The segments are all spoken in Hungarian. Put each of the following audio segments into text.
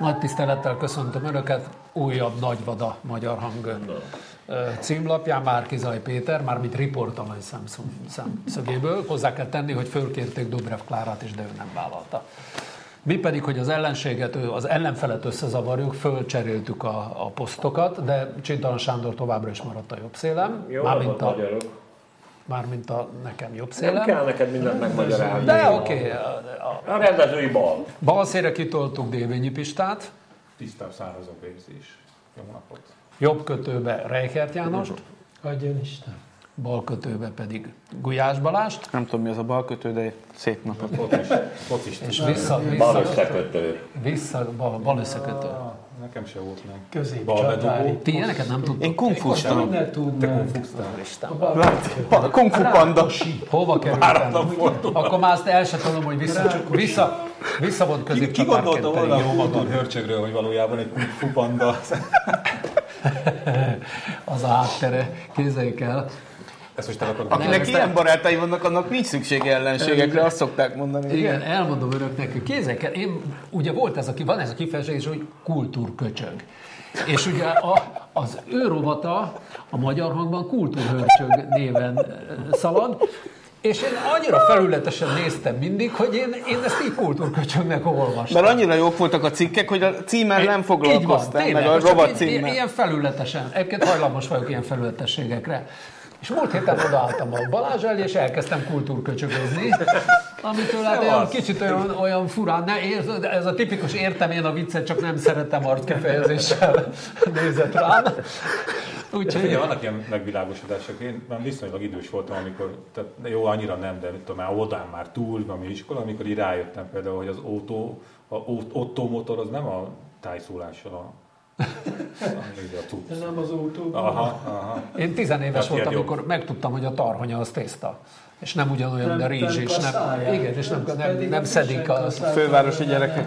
Nagy tisztelettel köszöntöm Önöket, újabb Nagyvada Magyar Hang címlapján Márki Zaj Péter, mármint riportalany szemszögéből. Hozzá kell tenni, hogy fölkérték Dobrev Klárát is, de ő nem vállalta. Mi pedig, hogy az ellenséget, az ellenfelet összezavarjuk, fölcseréltük a, a posztokat, de Csintalan Sándor továbbra is maradt a jobb szélem. Jó, mármint a, magyarok. Mármint a nekem jobb szélem. Nem kell neked mindent megmagyarázni. De oké. Okay, a, a, a rendezői bal. Bal szélre kitoltuk Dévényi Pistát. Tisztább szárazok is. Jó napot. Jobb kötőbe Reikert Jánost. Adjon Isten balkötőbe pedig Gulyás Balást. Nem tudom, mi az a balkötő, de szép napot. Focis, focis. És vissza, vissza, bal összekötő. Vissza, bal, bal összekötő. Nekem se volt nem. Középcsatári. Ti ilyeneket nem tudtok? Én kungfuztam. Te kungfuztam. Kungfu panda. Hova kerültem? Akkor már azt el sem tudom, hogy vissza, vissza, visszavont középcsatár Ki gondolta volna a Rómaton hörcsögről, hogy valójában egy kungfu panda? az a háttere, képzeljük el. Ezt most akarod Akinek ilyen barátai vannak, annak nincs szüksége ellenségekre, azt szokták mondani. Igen, igen. elmondom önöknek, hogy kézzek el, én, ugye volt ez a, van ez a kifejezés, hogy kultúrköcsög. És ugye a, az ő rovata a magyar hangban kultúrhörcsög néven szalad, és én annyira felületesen néztem mindig, hogy én, én ezt így kultúrköcsögnek olvastam. Mert annyira jók voltak a cikkek, hogy a címmel nem foglalkoztam, meg a rovat címmel. Ilyen felületesen. Egyébként hajlamos vagyok ilyen felületességekre. És múlt héten odaálltam a Balázs elé, és elkezdtem kultúrköcsögözni, amitől hát olyan kicsit olyan, olyan furán, ne, ez a tipikus értem én a viccet, csak nem szeretem arckifejezéssel nézett rám. Úgyhogy... Figyelj, vannak ilyen megvilágosodások. Én már viszonylag idős voltam, amikor, tehát jó, annyira nem, de tudom, már odán már túl, ami iskola, amikor így rájöttem például, hogy az Otto, a Otto motor az nem a tájszólással a ez nem az autó. Aha, aha. Én tizenéves voltam, amikor megtudtam, hogy a tarhonya az tészta. És nem ugyanolyan, nem, de rizs, és nem, igen, és nem, nem, nem szedik a... Fővárosi gyerekek.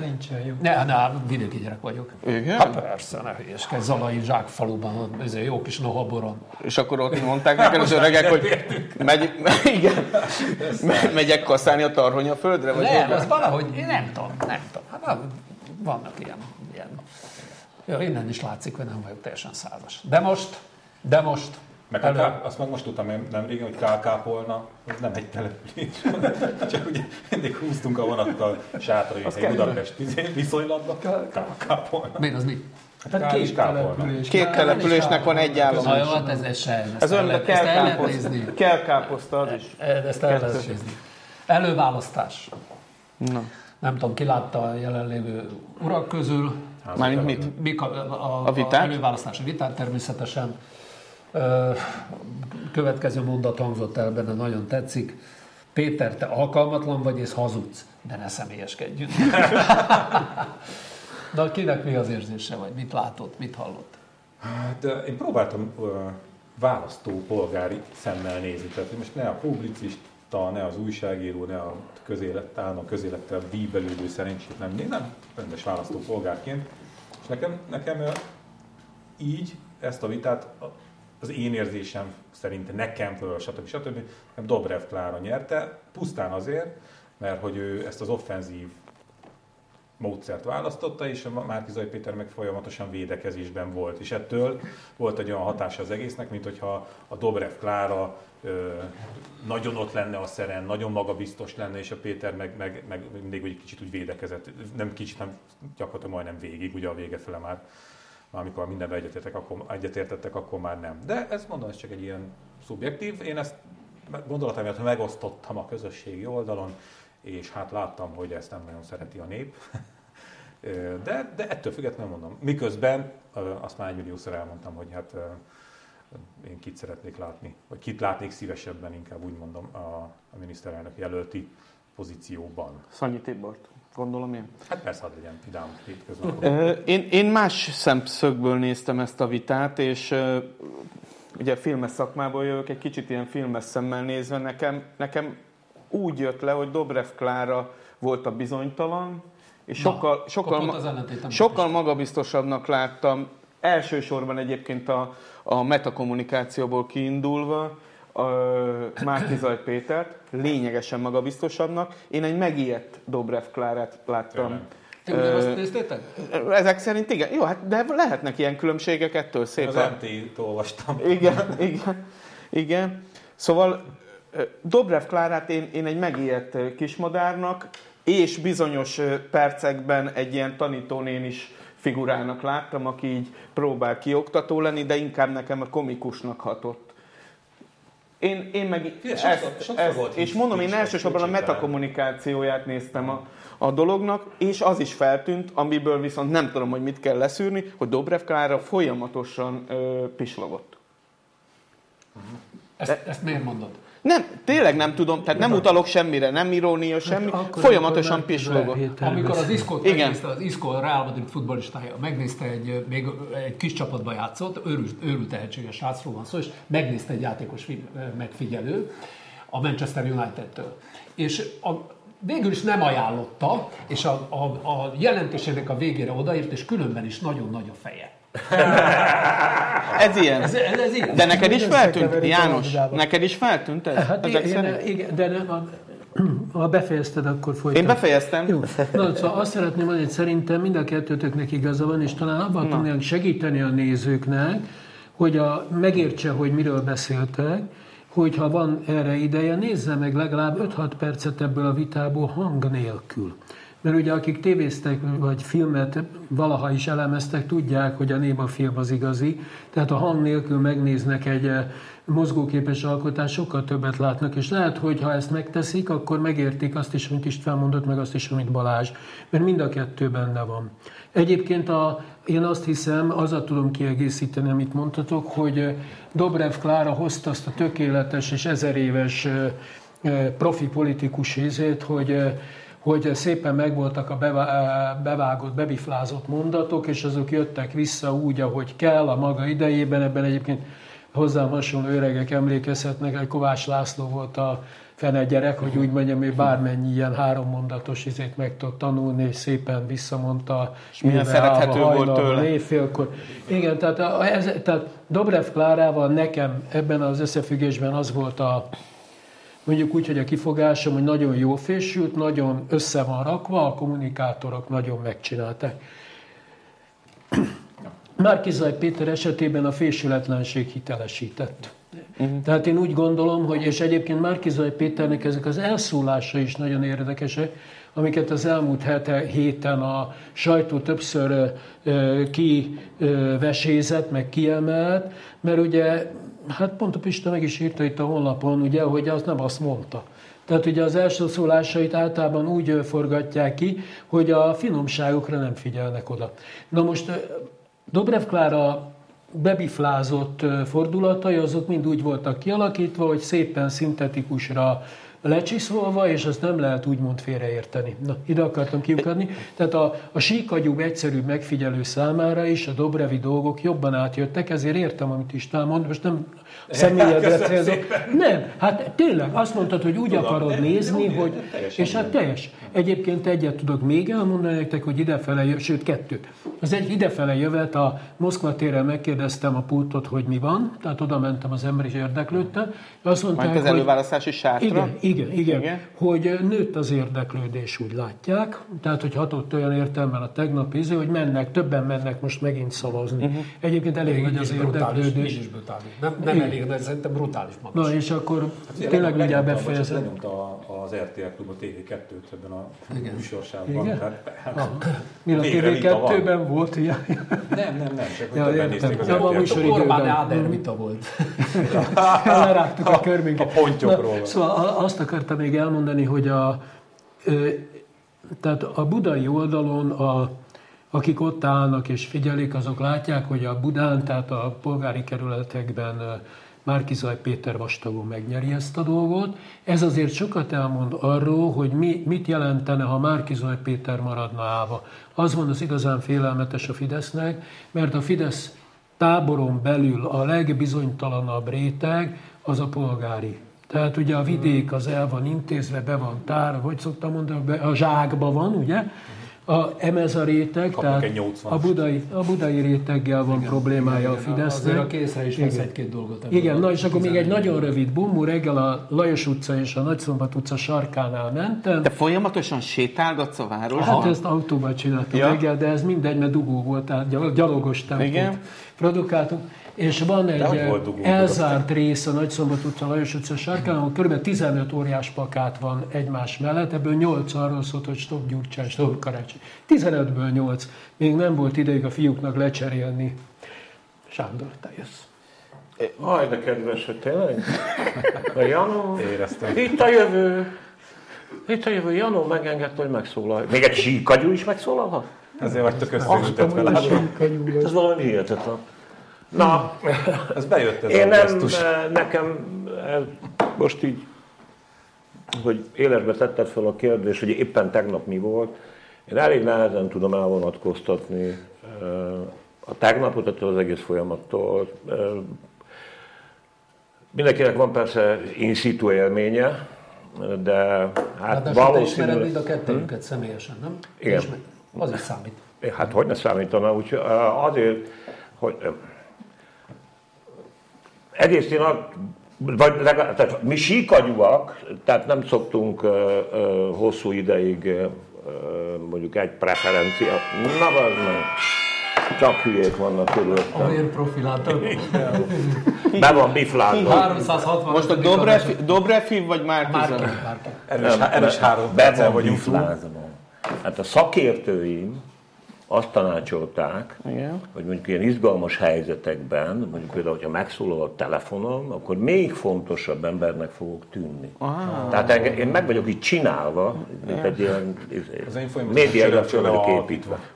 Ne, ne, vidéki gyerek vagyok. Igen? Hát persze, ne hülyeskedj, Zalai zsákfaluban, ez jó kis nohaboron. És akkor ott mondták nekem az öregek, hogy megy, igen, megyek kaszálni a tarhonya földre? Vagy nem, az valahogy, én nem tudom, nem tudom. Hát vannak ilyen Ja, innen is látszik, hogy nem vagyok teljesen százas. De most, de most... Meg elő... Ká, azt meg most tudtam nem régen, hogy Kálkápolna, ez nem egy település. Csak ugye mindig húztunk a vonattal sátrai, egy Budapest viszonylatban. Kálkápolna. Miért az mi? Hát két település. Két településnek van egy állomás. Na jó, hát ez, ez se. Ez önben kell, káposzta, kell káposzta az is. Ezt el lehet nézni. Előválasztás. Na. Nem tudom, ki látta a jelenlévő urak közül, Mármint mit? Mik a, a, a vitát? A előválasztási vitát természetesen. Következő mondat hangzott el benne, nagyon tetszik. Péter, te alkalmatlan vagy és hazudsz, de ne személyeskedjünk. De kinek mi az érzése, vagy mit látott, mit hallott? Hát én próbáltam uh, választópolgári szemmel nézni, tehát most ne a publicista, ne az újságíró, ne a közélet, a közélettel bíbelődő szerencsétlen, én nem rendes választópolgárként. És nekem, nekem így ezt a vitát az én érzésem szerint nekem, stb. stb. stb. Dobrev Klára nyerte, pusztán azért, mert hogy ő ezt az offenzív módszert választotta, és a Márkizai Péter meg folyamatosan védekezésben volt. És ettől volt egy olyan hatása az egésznek, mint hogyha a Dobrev Klára nagyon ott lenne a szeren, nagyon magabiztos lenne, és a Péter meg, meg, meg mindig egy kicsit úgy védekezett, nem kicsit, nem gyakorlatilag majdnem végig, ugye a vége fele már, amikor mindenben egyetértettek, akkor, egyetértettek, akkor már nem. De ez mondom, ez csak egy ilyen szubjektív. Én ezt gondolataimat megosztottam a közösségi oldalon, és hát láttam, hogy ezt nem nagyon szereti a nép. De, de ettől függetlenül mondom. Miközben, azt már egymilliószor elmondtam, hogy hát én kit szeretnék látni, vagy kit látnék szívesebben, inkább úgy mondom, a, a miniszterelnök jelölti pozícióban. Szanyi Tibort, gondolom én. Hát persze, hadd legyen vidám. Én, én más szemszögből néztem ezt a vitát, és ugye a filmes szakmából jövök, egy kicsit ilyen filmes szemmel nézve, nekem, nekem úgy jött le, hogy Dobrev Klára volt a bizonytalan, és Na, sokkal, sokkal, sokkal magabiztosabbnak láttam, elsősorban egyébként a, a metakommunikációból kiindulva, a Márki Zaj Pétert, lényegesen magabiztosabbnak. Én egy megijedt Dobrev Klárát láttam. Ti ugyanazt néztétek? Ezek szerint igen. Jó, hát de lehetnek ilyen különbségek ettől Az szépen. MT-t olvastam. Igen, igen, igen. Szóval Dobrev Klárát én, én egy megijedt kismadárnak, és bizonyos percekben egy ilyen tanítónén is figurának láttam, aki így próbál kioktató lenni, de inkább nekem a komikusnak hatott. Én, én meg Figyelj, ezt, sokszor- sokszor ezt, volt és mondom, én elsősorban a metakommunikációját néztem a, a dolognak, és az is feltűnt, amiből viszont nem tudom, hogy mit kell leszűrni, hogy Dobrev Klára folyamatosan ö, pislogott. Ezt, ezt miért mondod? Nem, tényleg nem tudom, tehát nem utalok semmire, nem irónia, semmi, Akkor- folyamatosan akkor. Péter Amikor az Igen. megnézte, az Iszkó a Real Madrid futballistája, megnézte egy, még egy kis csapatban játszott, őrült, őrült tehetséges srácról van szó, és megnézte egy játékos fi- megfigyelő a Manchester United-től. És a, végül is nem ajánlotta, és a, a, a jelentésének a végére odaírt, és különben is nagyon nagy a feje. Ez ilyen. Ez, ez, ez igaz. De neked is feltűnt, János? Neked is feltűnt ez? Hát Ezek én, szerint? igen, de nem, ha, ha befejezted, akkor folytasd. Én befejeztem. Jó. Na, szóval azt szeretném mondani, hogy szerintem mind a kettőtöknek igaza van, és talán abban tudnánk segíteni a nézőknek, hogy a, megértse, hogy miről beszéltek, hogyha van erre ideje, nézze meg legalább 5-6 percet ebből a vitából hang nélkül. Mert ugye akik tévéztek, vagy filmet valaha is elemeztek, tudják, hogy a néma film az igazi. Tehát a hang nélkül megnéznek egy eh, mozgóképes alkotást, sokkal többet látnak, és lehet, hogy ha ezt megteszik, akkor megértik azt is, amit István mondott, meg azt is, amit Balázs. Mert mind a kettő benne van. Egyébként a, én azt hiszem, azzal tudom kiegészíteni, amit mondtatok, hogy eh, Dobrev Klára hozta azt a tökéletes és ezer éves eh, profi politikus ízét, hogy hogy szépen megvoltak a bevá- bevágott, bebiflázott mondatok, és azok jöttek vissza úgy, ahogy kell a maga idejében. Ebben egyébként hozzám hasonló öregek emlékezhetnek, hogy Kovács László volt a fene gyerek, hogy úgy mondjam, hogy bármennyi ilyen három mondatos izét meg tudott tanulni, és szépen visszamondta. milyen Ülve, szerethető állva, volt tőle. éjfélkor. Igen, tehát, a, ez, tehát Dobrev Klárával nekem ebben az összefüggésben az volt a, mondjuk úgy, hogy a kifogásom, hogy nagyon jó fésült, nagyon össze van rakva, a kommunikátorok nagyon megcsinálták. Márkizaj Péter esetében a fésületlenség hitelesített. Uh-huh. Tehát én úgy gondolom, hogy, és egyébként Márkizaj Péternek ezek az elszólása is nagyon érdekesek, amiket az elmúlt hete, héten a sajtó többször ö, kivesézett, meg kiemelt, mert ugye, hát pont a Pista meg is írta itt a honlapon, ugye, hogy az nem azt mondta. Tehát ugye az első szólásait általában úgy forgatják ki, hogy a finomságokra nem figyelnek oda. Na most Dobrev Klára bebiflázott fordulatai, azok mind úgy voltak kialakítva, hogy szépen szintetikusra lecsiszolva, és azt nem lehet úgymond félreérteni. Na, ide akartam kiukadni. Tehát a, a síkagyú egyszerű megfigyelő számára is a Dobrevi dolgok jobban átjöttek, ezért értem, amit István mond, most nem személyedre Köszönöm célzok. Nem, hát tényleg azt mondtad, hogy úgy Tudom, akarod nem, nézni, nem, hogy... És hát teljes. Egyébként egyet tudok még elmondani nektek, hogy idefele, jö- sőt kettőt. Az egy idefele jövet, a Moszkva téren megkérdeztem a pultot, hogy mi van, tehát oda mentem az ember is érdeklődtem. Azt mondták, Majd az előválasztási sátra. igen, igen, igen, Igen. hogy nőtt az érdeklődés, úgy látják. Tehát, hogy hatott olyan értelemben a tegnap izé, hogy mennek, többen mennek most megint szavazni. Uh-huh. Egyébként elég nagy az brutális, érdeklődés. így is brutális. Nem, nem elég, de szerintem brutális magas. Na és akkor Tényleg tényleg mindjárt befejezem. Lenyomta a- az RTL Klub a TV2-t ebben a műsorsában. Igen? Tehát, Mi a Végre vita van. TV2-ben volt ilyen. nem, nem, nem, csak hogy Ja, többen értem. nézték az Ja, van RTL műsor- Klubot. időben. Orbán Áder vita volt. Lerágtuk a körmünket. a pontyokról. Na, szóval azt akartam még elmondani, hogy a, tehát a budai oldalon a, akik ott állnak és figyelik, azok látják, hogy a Budán, tehát a polgári kerületekben Márkizaj Péter vastagon megnyeri ezt a dolgot. Ez azért sokat elmond arról, hogy mi, mit jelentene, ha Márkizaj Péter maradna állva. Az van az igazán félelmetes a Fidesznek, mert a Fidesz táboron belül a legbizonytalanabb réteg az a polgári. Tehát ugye a vidék az el van intézve, be van tár, vagy szoktam mondani, a zsákba van, ugye? A emez a réteg, Kapnak tehát egy 80-as. a budai, a budai réteggel van problémája a Azért a Fidesznek. készre is vesz Igen. egy-két dolgot. Igen, na és akkor még egy 11 nagyon rövid bumú, reggel a Lajos utca és a Nagyszombat utca sarkánál mentem. Te folyamatosan sétálgatsz a városban? Hát ezt autóval csináltam Ja. reggel, de ez mindegy, mert dugó volt, tehát gyal- gyalogos tempót Igen. produkáltunk. És van egy eh, elzárt rész a Nagyszombat utca, Lajos utca sarkán, ahol kb. 15 óriás plakát van egymás mellett, ebből 8 arról szólt, hogy stop Gyurcsány, stop Karácsony. 15-ből 8. Még nem volt idejük a fiúknak lecserélni. Sándor, te jössz. Aj, de kedves, hogy tényleg? A Janó, Éreztem. itt a jövő. Itt a jövő. Janó megengedte, hogy megszólalj. Még egy síkagyú is megszólalhat? Ezért vagytok a látom. Ez valami hihetetlen. Na, Ez bejött ez Én a nem, gesztus. eh, nekem eh, most így, hogy élesbe tetted fel a kérdést, hogy éppen tegnap mi volt, én elég nehezen tudom elvonatkoztatni eh, a tegnapot ettől az egész folyamattól. Mindenkinek van persze in situ élménye, de hát te ismered valószínűleg... mind a kettőjüket személyesen, nem? Igen. Az is számít. Hát hogy ne számítana, úgyhogy azért, hogy egész nap, vagy legalább, tehát mi síkagyúak, tehát nem szoktunk uh, uh, hosszú ideig uh, mondjuk egy preferencia. Na, az meg. Csak hülyék vannak A körülöttem. vérprofilátor. Be van biflázva. 360. Most a Dobrev, Dobrev vagy Márki, Márkizaj? Márki. Erős, erős három Be van vagyunk biflázva. Hát a szakértőim azt tanácsolták, Igen. hogy mondjuk ilyen izgalmas helyzetekben, mondjuk például, hogyha megszólal a telefonom, akkor még fontosabb embernek fogok tűnni. Ah. Tehát engem, én meg vagyok így csinálva, mint egy ilyen izé, Az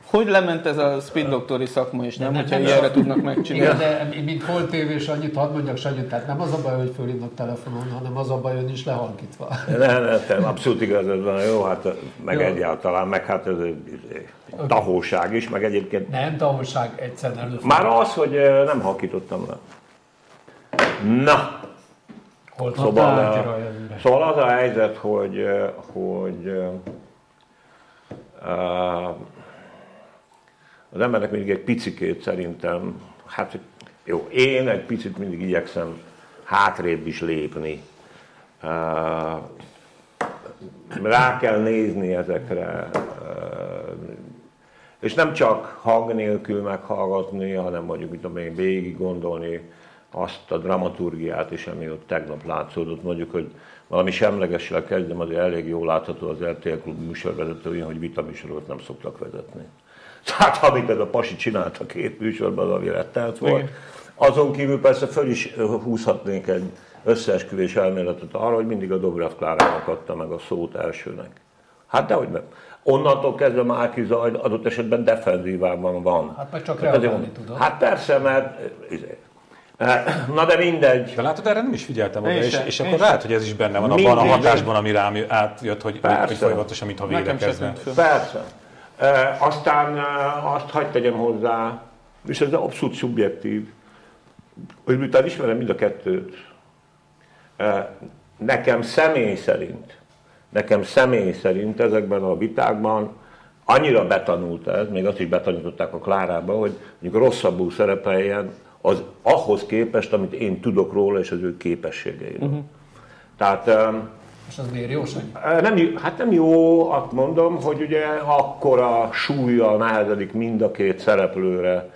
Hogy lement ez a speed doktori szakma is, nem? Nem, Hogyha nem ilyenre sok. tudnak Igen, megcsinálni. de mint volt tévés, annyit hadd mondjak Sanyi, tehát nem az a baj, hogy fölhívnak telefonon, hanem az a baj, hogy nincs lehalkítva. Ne, ne, te abszolút igazad van, jó, hát meg Jó. egyáltalán, meg hát ez egy, izé, tahóság is, meg egyébként Nem, tanulság egyszerűen előfordul. már az, hogy eh, nem halkítottam le. Na, Hol Szóval, eh, jönne. szóval az a helyzet, hogy, eh, hogy eh, az embernek mindig egy picikét szerintem, hát jó, én egy picit mindig igyekszem hátrébb is lépni. Rá kell nézni ezekre, és nem csak hang nélkül meghallgatni, hanem mondjuk, mit tudom én, végig gondolni azt a dramaturgiát is, ami ott tegnap látszódott. Mondjuk, hogy valami semlegessel kezdem, azért elég jól látható az RTL Klub műsorvezetői, hogy vitaműsorokat nem szoktak vezetni. Tehát amit ez a pasi csinált a két műsorban, ami rettelt volt, azon kívül persze föl is húzhatnék egy összeesküvés elméletet arra, hogy mindig a Dobrev Klárának adta meg a szót elsőnek. Hát dehogy nem. Onnantól kezdve Márki Zaj adott esetben defenzívában van. Hát meg csak reagálni tudod. Hát persze, mert... izé. Na de mindegy. De látod, erre nem is figyeltem oda, és, és akkor lehet, hogy ez is benne van Mindig. abban a hatásban, ami rám jö- átjött, hogy, hogy, Persze. hogy folyamatosan, mintha védekezne. Persze. E, aztán azt hagyd tegyem hozzá, és ez abszolút szubjektív, hogy miután ismerem mind a kettőt, e, nekem személy szerint, nekem személy szerint ezekben a vitákban annyira betanult ez, még azt is betanították a Klárába, hogy mondjuk rosszabbul szerepeljen az ahhoz képest, amit én tudok róla, és az ő képességeiről. Uh-huh. Tehát És az miért jó, Sanyi? nem, jó- hát nem jó, azt mondom, hogy ugye akkora súlyjal nehezedik mind a két szereplőre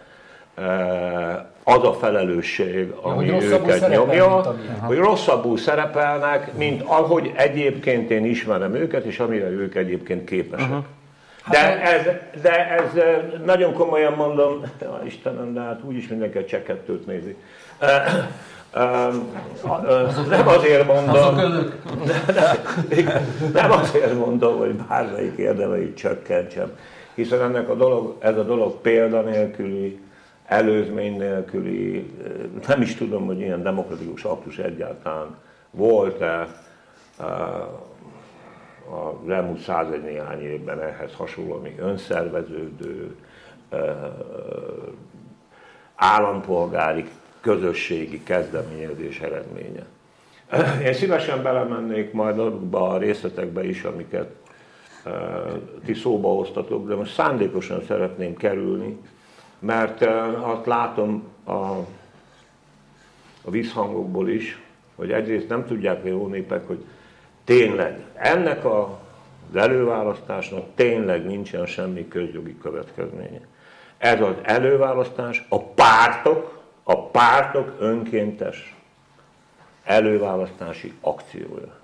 az a felelősség, ami hogy rosszabbul őket nyomja, hogy rosszabbul szerepelnek, mint ahogy egyébként én ismerem őket, és amire ők egyébként képesek. Hát De ez, de ez nagyon komolyan mondom, ja, Istenem, de hát úgyis mindenki a csekkettőt nézi. Nem azért mondom, nem azért mondom, hogy bármelyik érdemeit csökkentsem, hiszen ennek a dolog, ez a dolog példa nélküli, előzmény nélküli, nem is tudom, hogy ilyen demokratikus aktus egyáltalán volt-e az elmúlt százegy néhány évben ehhez hasonló, ami önszerveződő, állampolgári, közösségi kezdeményezés eredménye. Én szívesen belemennék majd abba a részletekbe is, amiket ti szóba hoztatok, de most szándékosan szeretném kerülni, mert azt látom a, a visszhangokból is, hogy egyrészt nem tudják a jó népek, hogy tényleg ennek a, az előválasztásnak tényleg nincsen semmi közjogi következménye. Ez az előválasztás a pártok, a pártok önkéntes előválasztási akciója.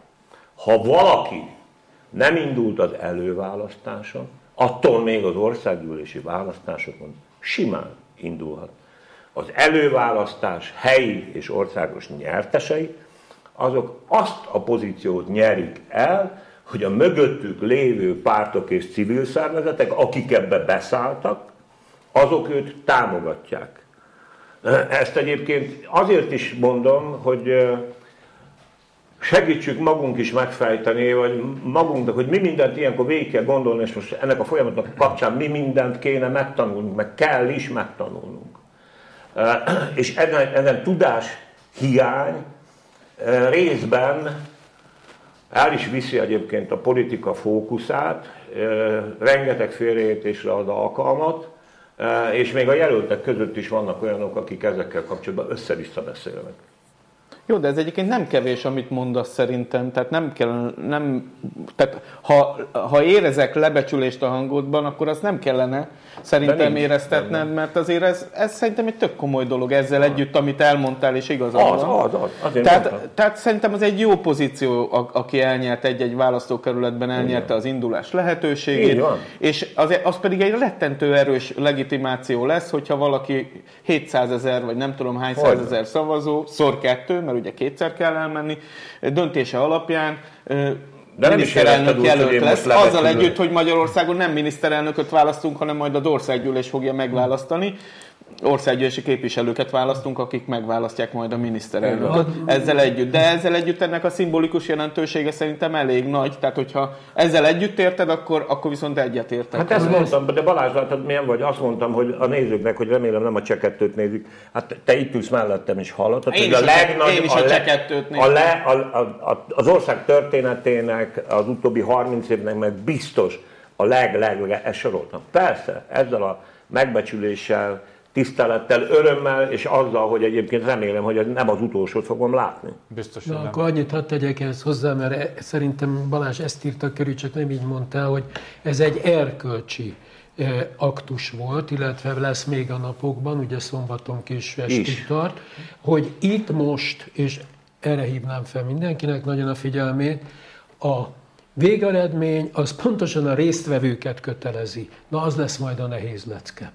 Ha valaki nem indult az előválasztáson, attól még az országgyűlési választásokon simán indulhat. Az előválasztás helyi és országos nyertesei, azok azt a pozíciót nyerik el, hogy a mögöttük lévő pártok és civil szervezetek, akik ebbe beszálltak, azok őt támogatják. Ezt egyébként azért is mondom, hogy segítsük magunk is megfejteni, vagy magunknak, hogy mi mindent ilyenkor végig kell gondolni, és most ennek a folyamatnak kapcsán mi mindent kéne megtanulnunk, meg kell is megtanulnunk. És ezen, ezen tudás hiány részben el is viszi egyébként a politika fókuszát, rengeteg félreértésre ad alkalmat, és még a jelöltek között is vannak olyanok, akik ezekkel kapcsolatban össze-vissza beszélnek. Jó, de ez egyébként nem kevés, amit mondasz szerintem. Tehát nem kell, nem, tehát ha, ha érezek lebecsülést a hangodban, akkor azt nem kellene szerintem éreztetned, mert azért ez, ez szerintem egy tök komoly dolog ezzel együtt, amit elmondtál, és igazad az, van. Az, az, az, tehát, tehát szerintem az egy jó pozíció, aki elnyert egy-egy választókerületben, elnyerte az indulás lehetőségét, és az, az pedig egy rettentő erős legitimáció lesz, hogyha valaki 700 ezer, vagy nem tudom hány százezer szavazó, szor kettő, mert ugye kétszer kell elmenni, döntése alapján de is jelölt lesz, azzal együtt, hogy Magyarországon nem miniszterelnököt választunk, hanem majd az országgyűlés fogja megválasztani országgyűlési képviselőket választunk, akik megválasztják majd a miniszterelnököt ezzel együtt. De ezzel együtt ennek a szimbolikus jelentősége szerintem elég nagy, tehát hogyha ezzel együtt érted, akkor, akkor viszont egyet értek. Hát ezt mondtam, de Balázs, látod milyen vagy? Azt mondtam, hogy a nézőknek, hogy remélem nem a csekettőt nézik. Hát te itt ülsz mellettem és hallottad, én hogy a legnagy, én is a, a, csekettőt a, le, a, a, a, az ország történetének, az utóbbi 30 évnek meg biztos a leg, leg, leg ezt soroltam. Persze, ezzel a megbecsüléssel, tisztelettel, örömmel, és azzal, hogy egyébként remélem, hogy nem az utolsót fogom látni. Biztos, Na, akkor annyit hadd tegyek ezt hozzá, mert e- szerintem Balázs ezt írta körül, csak nem így mondta, hogy ez egy erkölcsi e, aktus volt, illetve lesz még a napokban, ugye szombaton késő estig tart, hogy itt most, és erre hívnám fel mindenkinek nagyon a figyelmét, a végeredmény az pontosan a résztvevőket kötelezi. Na, az lesz majd a nehéz lecke.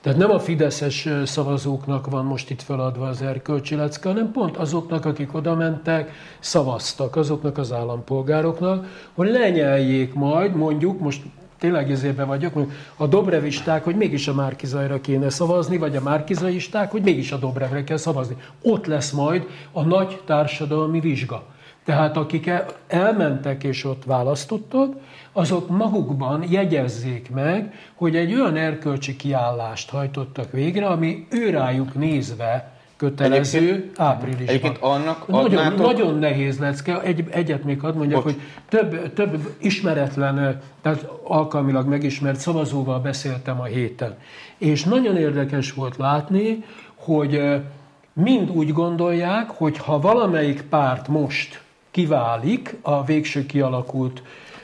Tehát nem a fideszes szavazóknak van most itt feladva az erkölcsi lecke, hanem pont azoknak, akik oda mentek, szavaztak, azoknak az állampolgároknak, hogy lenyeljék majd, mondjuk, most tényleg ezérbe vagyok, a dobrevisták, hogy mégis a Márkizajra kéne szavazni, vagy a márkizaisták, hogy mégis a Dobrevre kell szavazni. Ott lesz majd a nagy társadalmi vizsga. Tehát akik elmentek és ott választottak, azok magukban jegyezzék meg, hogy egy olyan erkölcsi kiállást hajtottak végre, ami őrájuk nézve kötelező egyébként, áprilisban. Egyébként annak nagyon, adnátok... nagyon nehéz lecke. Egy, egyet még hadd mondjak, Bocs. hogy több, több ismeretlen, tehát alkalmilag megismert szavazóval beszéltem a héten. És nagyon érdekes volt látni, hogy mind úgy gondolják, hogy ha valamelyik párt most kiválik a végső kialakult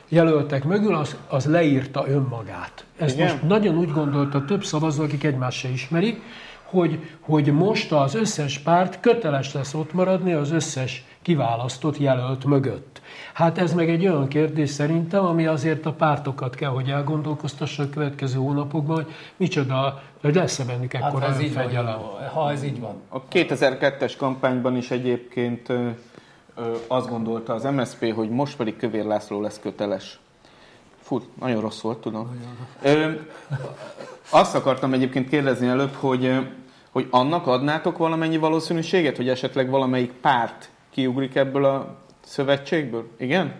jelöltek mögül, az, az leírta önmagát. Ezt Igen? most nagyon úgy gondolta több szavazó, akik egymást se ismerik, hogy, hogy most az összes párt köteles lesz ott maradni az összes kiválasztott jelölt mögött. Hát ez meg egy olyan kérdés szerintem, ami azért a pártokat kell, hogy elgondolkoztassa a következő hónapokban, hogy micsoda, hogy lesz-e bennük hát, ekkora hát, fegyelem. Ha ez így van. A 2002-es kampányban is egyébként azt gondolta az MSZP, hogy most pedig Kövér László lesz köteles. Fú, nagyon rossz volt, tudom. Ö, azt akartam egyébként kérdezni előbb, hogy, hogy annak adnátok valamennyi valószínűséget, hogy esetleg valamelyik párt kiugrik ebből a szövetségből? Igen?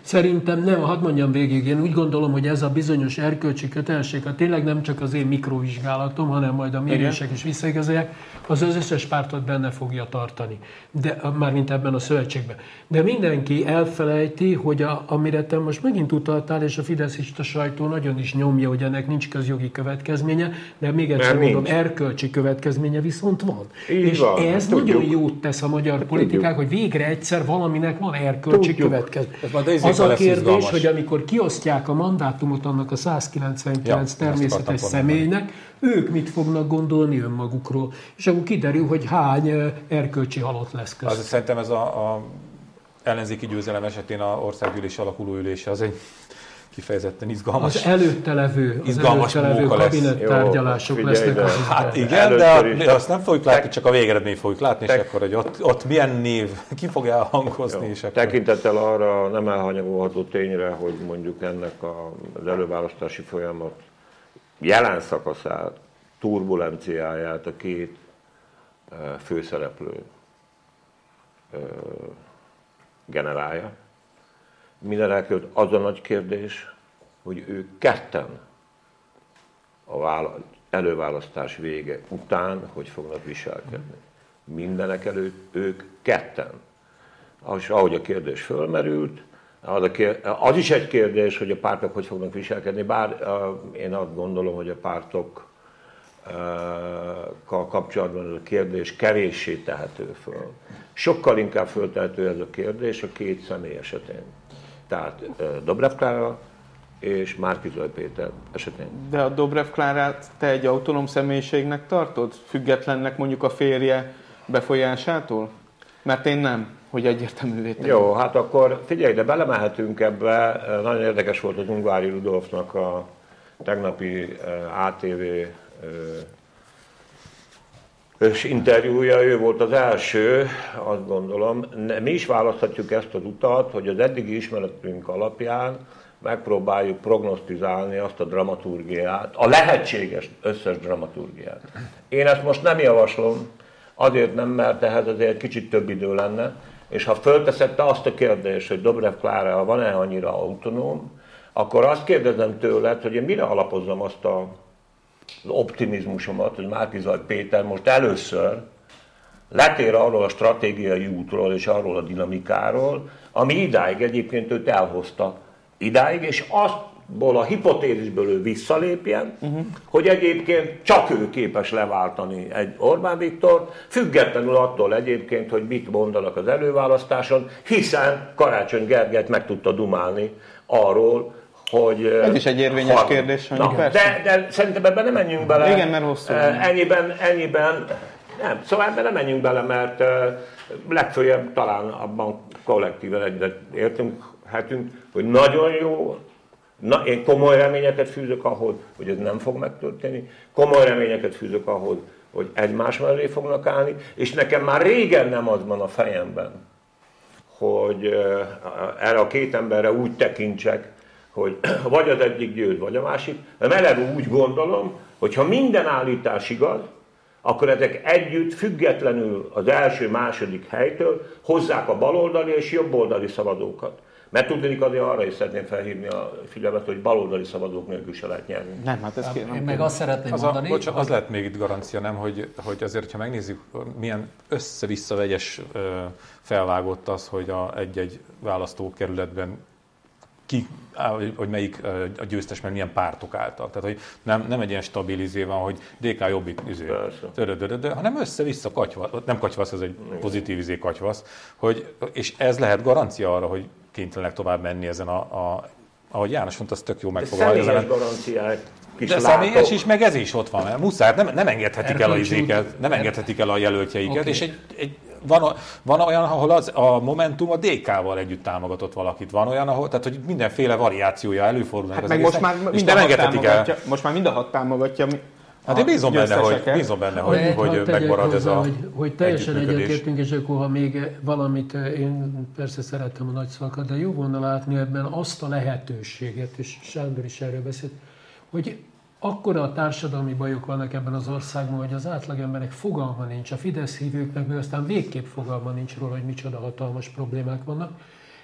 Szerintem nem, hadd mondjam végig, én úgy gondolom, hogy ez a bizonyos erkölcsi kötelesség, ha tényleg nem csak az én mikrovizsgálatom, hanem majd a mérések is visszaigazolják, az az összes pártot benne fogja tartani, de mármint ebben a szövetségben. De mindenki elfelejti, hogy a, amire te most megint utaltál, és a fideszista sajtó nagyon is nyomja, hogy ennek nincs közjogi következménye, de még egyszer Mert mondom, nincs. erkölcsi következménye viszont van. Így és van, ez hát nagyon tudjuk. jót tesz a magyar politikák, hogy végre egyszer valaminek van erkölcsi Tudjuk. következménye. Az a kérdés, hogy amikor kiosztják a mandátumot annak a 199 Ja, természetes személynek, ők mit fognak gondolni önmagukról. És akkor kiderül, hogy hány erkölcsi halott lesz Az, között. szerintem ez a, a ellenzéki győzelem esetén a országgyűlés alakuló ülése az egy kifejezetten izgalmas. Az előtte levő, az Izgalmas előtte levő munka lesz. kabinettárgyalások Jó, lesznek de- az Hát igen, de a, azt nem fogjuk látni, csak a végeredményt fogjuk látni, és Tek- akkor, hogy ott, ott milyen név, ki fog elhangozni, és akkor... Tekintettel arra nem elhanyagolható tényre, hogy mondjuk ennek a, az előválasztási folyamat jelen szakaszát, turbulenciáját a két eh, főszereplő eh, generálja. Mindenekült az a nagy kérdés, hogy ők ketten a vála- előválasztás vége után hogy fognak viselkedni. Mindenek előtt ők ketten. És ahogy a kérdés fölmerült, az, a kér, az is egy kérdés, hogy a pártok hogy fognak viselkedni, bár uh, én azt gondolom, hogy a pártok kal kapcsolatban ez a kérdés kevéssé tehető föl. Sokkal inkább föltehető ez a kérdés a két személy esetén. Tehát Dobrev Klára és Márkizaj Péter esetén. De a Dobrev Klárát te egy autonóm személyiségnek tartod? Függetlennek mondjuk a férje befolyásától? Mert én nem, hogy egyértelművé tegyem. Jó, hát akkor figyelj, de belemehetünk ebbe. Nagyon érdekes volt az Ungvári Rudolfnak a tegnapi ATV és interjúja, ő volt az első, azt gondolom. Mi is választhatjuk ezt az utat, hogy az eddigi ismeretünk alapján megpróbáljuk prognosztizálni azt a dramaturgiát, a lehetséges összes dramaturgiát. Én ezt most nem javaslom, azért nem, mert ehhez azért kicsit több idő lenne, és ha fölteszed te azt a kérdést, hogy Dobrev Klára van-e annyira autonóm, akkor azt kérdezem tőled, hogy én mire alapozzam azt a az optimizmusomat, hogy Márkizaj Péter most először letér arról a stratégiai útról és arról a dinamikáról, ami idáig egyébként őt elhozta idáig, és azból a hipotézisből ő visszalépjen, uh-huh. hogy egyébként csak ő képes leváltani egy Orbán Viktor, függetlenül attól egyébként, hogy mit mondanak az előválasztáson, hiszen Karácsony Gergelyt meg tudta dumálni arról, hogy... Ez is egy érvényes Har- kérdés, Na, persze. de, de szerintem ebben nem menjünk bele. Igen, mert hosszú Eh. Ennyiben, ennyiben, nem, szóval ebben nem menjünk bele, mert eh, legfőjebb talán abban kollektíven egyet értünk, hetünk, hogy nagyon jó, na, én komoly reményeket fűzök ahhoz, hogy ez nem fog megtörténni, komoly reményeket fűzök ahhoz, hogy egymás mellé fognak állni, és nekem már régen nem az van a fejemben, hogy eh, erre a két emberre úgy tekintsek, hogy vagy az egyik győz, vagy a másik, de eleve úgy gondolom, hogy ha minden állítás igaz, akkor ezek együtt, függetlenül az első, második helytől hozzák a baloldali és jobboldali szavazókat. Mert tudnék azért arra is szeretném felhívni a figyelmet, hogy baloldali szavazók nélkül se lehet nyerni. Nem, hát ez Én meg azt szeretném Az, a, mondani, bocs, hogy az lehet még itt garancia, nem, hogy, hogy azért, ha megnézzük, milyen össze-vissza vegyes felvágott az, hogy a egy-egy választókerületben ki, hogy melyik a győztes, mert milyen pártok álltak. Tehát, hogy nem, nem egy ilyen stabil izé van, hogy DK jobbik izé, hanem össze-vissza katyvasz, nem katyvasz, ez egy pozitív izé katyvasz, hogy, és ez lehet garancia arra, hogy kénytelenek tovább menni ezen a, a ahogy János mondta, az tök jó De megfogalmazni. személyes garanciák kis De látok. személyes is, meg ez is ott van. Mert muszáj, nem, nem engedhetik el a Erkölcsi izéket, nem engedhetik el a jelöltjeiket, Oké. és egy, egy, van, van olyan, ahol az, a Momentum a DK-val együtt támogatott valakit. Van olyan, ahol, tehát hogy mindenféle variációja előfordul. Hát az meg most már mind a hat most már mind a hat támogatja mi- Hát én bízom benne, hogy, bízom benne, hogy, hadd hogy megmarad ez hozzá, a hogy, hogy teljesen egyetértünk, és akkor ha még valamit, eh, én persze szeretem a nagy szavakat, de jó volna látni ebben azt a lehetőséget, és Sándor is erről beszélt, hogy akkora a társadalmi bajok vannak ebben az országban, hogy az átlagembernek fogalma nincs, a Fidesz hívőknek meg aztán végképp fogalma nincs róla, hogy micsoda hatalmas problémák vannak,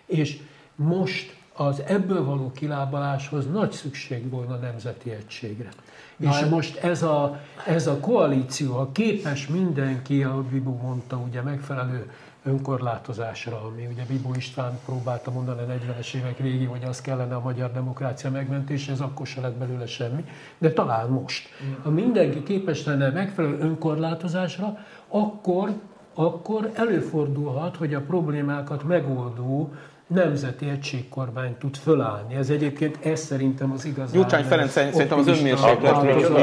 és most az ebből való kilábaláshoz nagy szükség volna nemzeti egységre. Na, és most ez a, ez a koalíció, a képes mindenki, a Bibu mondta, ugye megfelelő önkorlátozásra, ami ugye Bibó István próbálta mondani a 40-es évek végig, hogy az kellene a magyar demokrácia megmentése, ez akkor se lett belőle semmi, de talán most. Ha mindenki képes lenne megfelelő önkorlátozásra, akkor, akkor előfordulhat, hogy a problémákat megoldó nemzeti egységkormány tud fölállni. Ez egyébként, ez szerintem az igazán... Gyurcsány Ferenc szerintem az önmérsékletről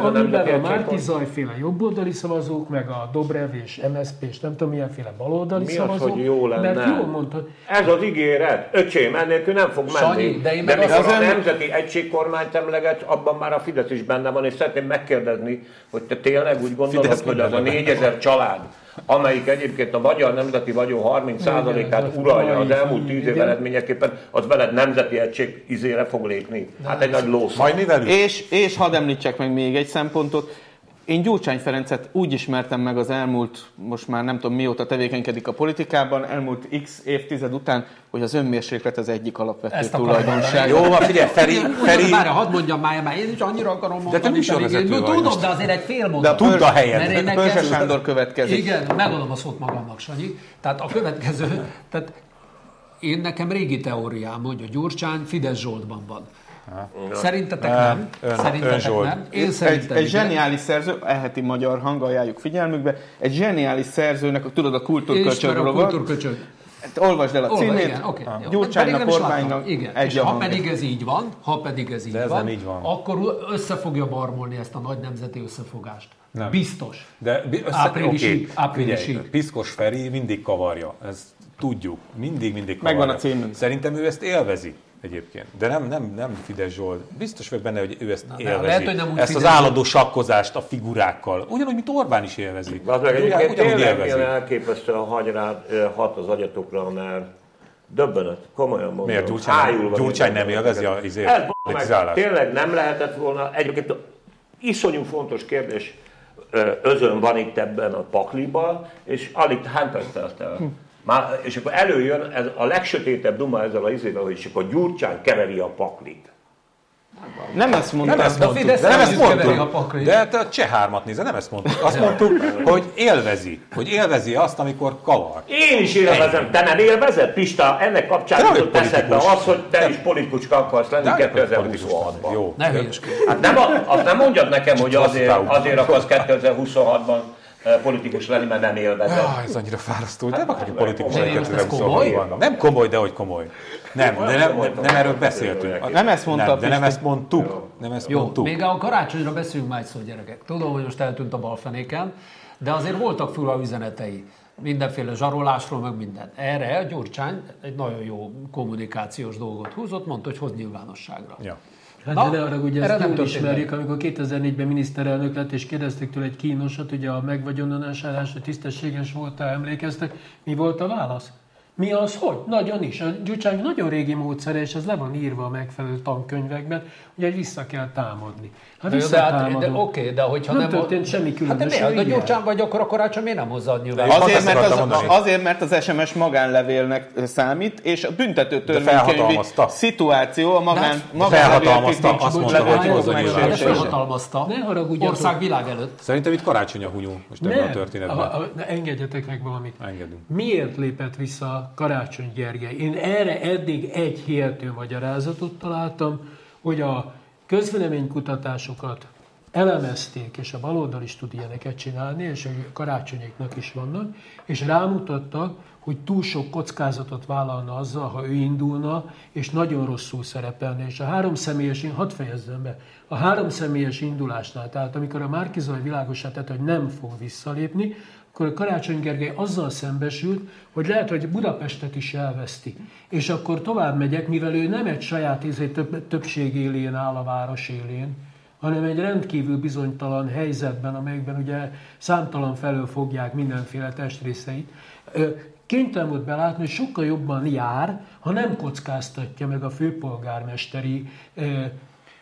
Amiben a Márki Zajféle jobboldali szavazók, meg a Dobrev és MSZP és nem tudom milyenféle baloldali Mi szavazók. az, hogy jó lenne? Mert jól mondtad. Ez az ígéret. Öcsém, ennélkül nem fog menni. Sanyi, de én de azt mikor a nemzeti egységkormányt emleget, abban már a Fidesz is benne van, és szeretném megkérdezni, hogy te tényleg úgy gondolod, hogy az a 4000 család, amelyik egyébként a magyar nemzeti vagyon 30%-át Igen, uralja az elmúlt 10 év eredményeképpen, az veled nemzeti egység izére fog lépni. Hát egy nagy lósz. Majd mi velük? És, és hadd említsek meg még egy szempontot. Én Gyurcsány Ferencet úgy ismertem meg az elmúlt, most már nem tudom mióta tevékenykedik a politikában, elmúlt x évtized után, hogy az önmérséklet az egyik alapvető Ezt tulajdonság. Jó, van, figyelj, Feri, Feri... Már hadd mondjam már, már én is annyira akarom mondani. te műsorvezető vagy Tudom, de azért egy fél De mondat. Tudd a én Pörzse Sándor következik. Igen, megadom a szót magamnak, Sanyi. Tehát a következő, tehát én nekem régi teóriám, hogy a Gyurcsány Fidesz Zsoltban van. Szerintetek nem? ön- Szerintetek ön nem? Én Egy, szerintem egy igen. zseniális szerző, eheti magyar hang, ajánljuk figyelmükbe, egy zseniális szerzőnek, tudod, a ismerem a kultúrköcsög. Hát olvasd el a Olva, címét, igen, oké. jó. Gyurcsánynak, igen. egy És ha hangja. pedig ez így van, ha pedig ez így ez van, így van. akkor össze fogja barmolni ezt a nagy nemzeti összefogást. Nem. Biztos. De bi- össze, Áprilisig, oké, áprilisig. Figyelj, Piszkos Feri mindig kavarja, ezt tudjuk, mindig, mindig kavarja. Megvan a címünk. Szerintem ő ezt élvezi egyébként, de nem, nem, nem Fidesz Zsolt. Biztos vagyok benne, hogy ő ezt de élvezi. lehet, hogy nem úgy ezt az állandó sakkozást a figurákkal. Ugyanúgy, mint Orbán is élvezi. Az meg egyébként ugyanúgy tényleg élvezi. elképesztően hagy hat az agyatokra, mert döbbenet, komolyan mondom. Miért Gyurcsány, Gyurcsány nem élvezi a izé, meg, politizálást? tényleg nem lehetett volna, egyébként iszonyú fontos kérdés özön van itt ebben a pakliban, és alig hány perc telt el? Már, és akkor előjön ez a legsötétebb duma ezzel a izével, hogy csak a Gyurcsány keveri a paklit. Nem ezt mondtam. Nem ezt a mondtuk, de nem ezt mondtuk. a. De te a cseh hármat nézze, nem ezt mondtuk. Azt mondtuk, hogy élvezi. Hogy élvezi azt, amikor kavar. Én is élvezem, te nem élvezed, Pista? Ennek kapcsán jutott eszedbe az, hogy te is politikuska akarsz lenni De nem vagy politikus. 2026-ban. Jó. Ne. Hát nem, a- azt nem mondjad nekem, hogy azért, azért akarsz 2026-ban eh, politikus lenni, mert nem élvezed. Ah, ez annyira fárasztó, hogy nem Hát, politikus ez lenni komoly? 2026-ban. Nem komoly, de hogy komoly. Nem, de nem, nem, nem erről beszéltünk. Nem ezt mondta Nem, de nem ezt mondtuk. Nem ezt Jó, mondtuk. még a karácsonyra beszéljünk már egyszer, gyerekek. Tudom, hogy most eltűnt a balfenéken, de azért voltak fura üzenetei. Mindenféle zsarolásról, meg minden. Erre Gyurcsány egy nagyon jó kommunikációs dolgot húzott, mondta, hogy hoz nyilvánosságra. Ja. Hát Na, de ne arra, ugye erre ezt jól történt ismerjük, amikor 2004-ben miniszterelnök lett, és kérdezték tőle egy kínosat, ugye a megvagyonolásárás, hogy tisztességes volt-e, emlékeztek. Mi volt a válasz? Mi az, hogy? Nagyon is. A Gyurcsány nagyon régi módszere, és ez le van írva a megfelelő tankönyvekben, ugye vissza kell támadni. Hát De, hát, de oké, de hogyha Nem nem... történt semmi Hát de különös, miért? ő De ilyen. Gyurcsán vagy, akkor a karácsony miért nem hozza a Pont Azért mert, az, mondani. azért, mert az SMS magánlevélnek számít, és a büntető törvénykönyvi szituáció a magán, De magánlevél felhatalmazta, kritikus azt mondta, levél hogy hozza jogok nyilvánosságra. De megsértése. felhatalmazta. Ne haragudjatok. Ország világ előtt. Szerintem itt karácsony a hunyó most ebben a történetben. Engedjetek meg valamit. Engedünk. Miért lépett vissza Karácsony Gergely? Én erre eddig egy hihető magyarázatot találtam, hogy a közvéleménykutatásokat elemezték, és a baloldal is tud ilyeneket csinálni, és a karácsonyéknak is vannak, és rámutattak, hogy túl sok kockázatot vállalna azzal, ha ő indulna, és nagyon rosszul szerepelne. És a három személyes, hadd fejezzem be, a három személyes indulásnál, tehát amikor a Márkizaj világosá tett, hogy nem fog visszalépni, akkor Karácsony Gergely azzal szembesült, hogy lehet, hogy Budapestet is elveszti. És akkor tovább megyek, mivel ő nem egy saját izé, több, többség élén áll a város élén, hanem egy rendkívül bizonytalan helyzetben, amelyekben ugye számtalan felől fogják mindenféle testrészeit. Kénytelen volt belátni, hogy sokkal jobban jár, ha nem kockáztatja meg a főpolgármesteri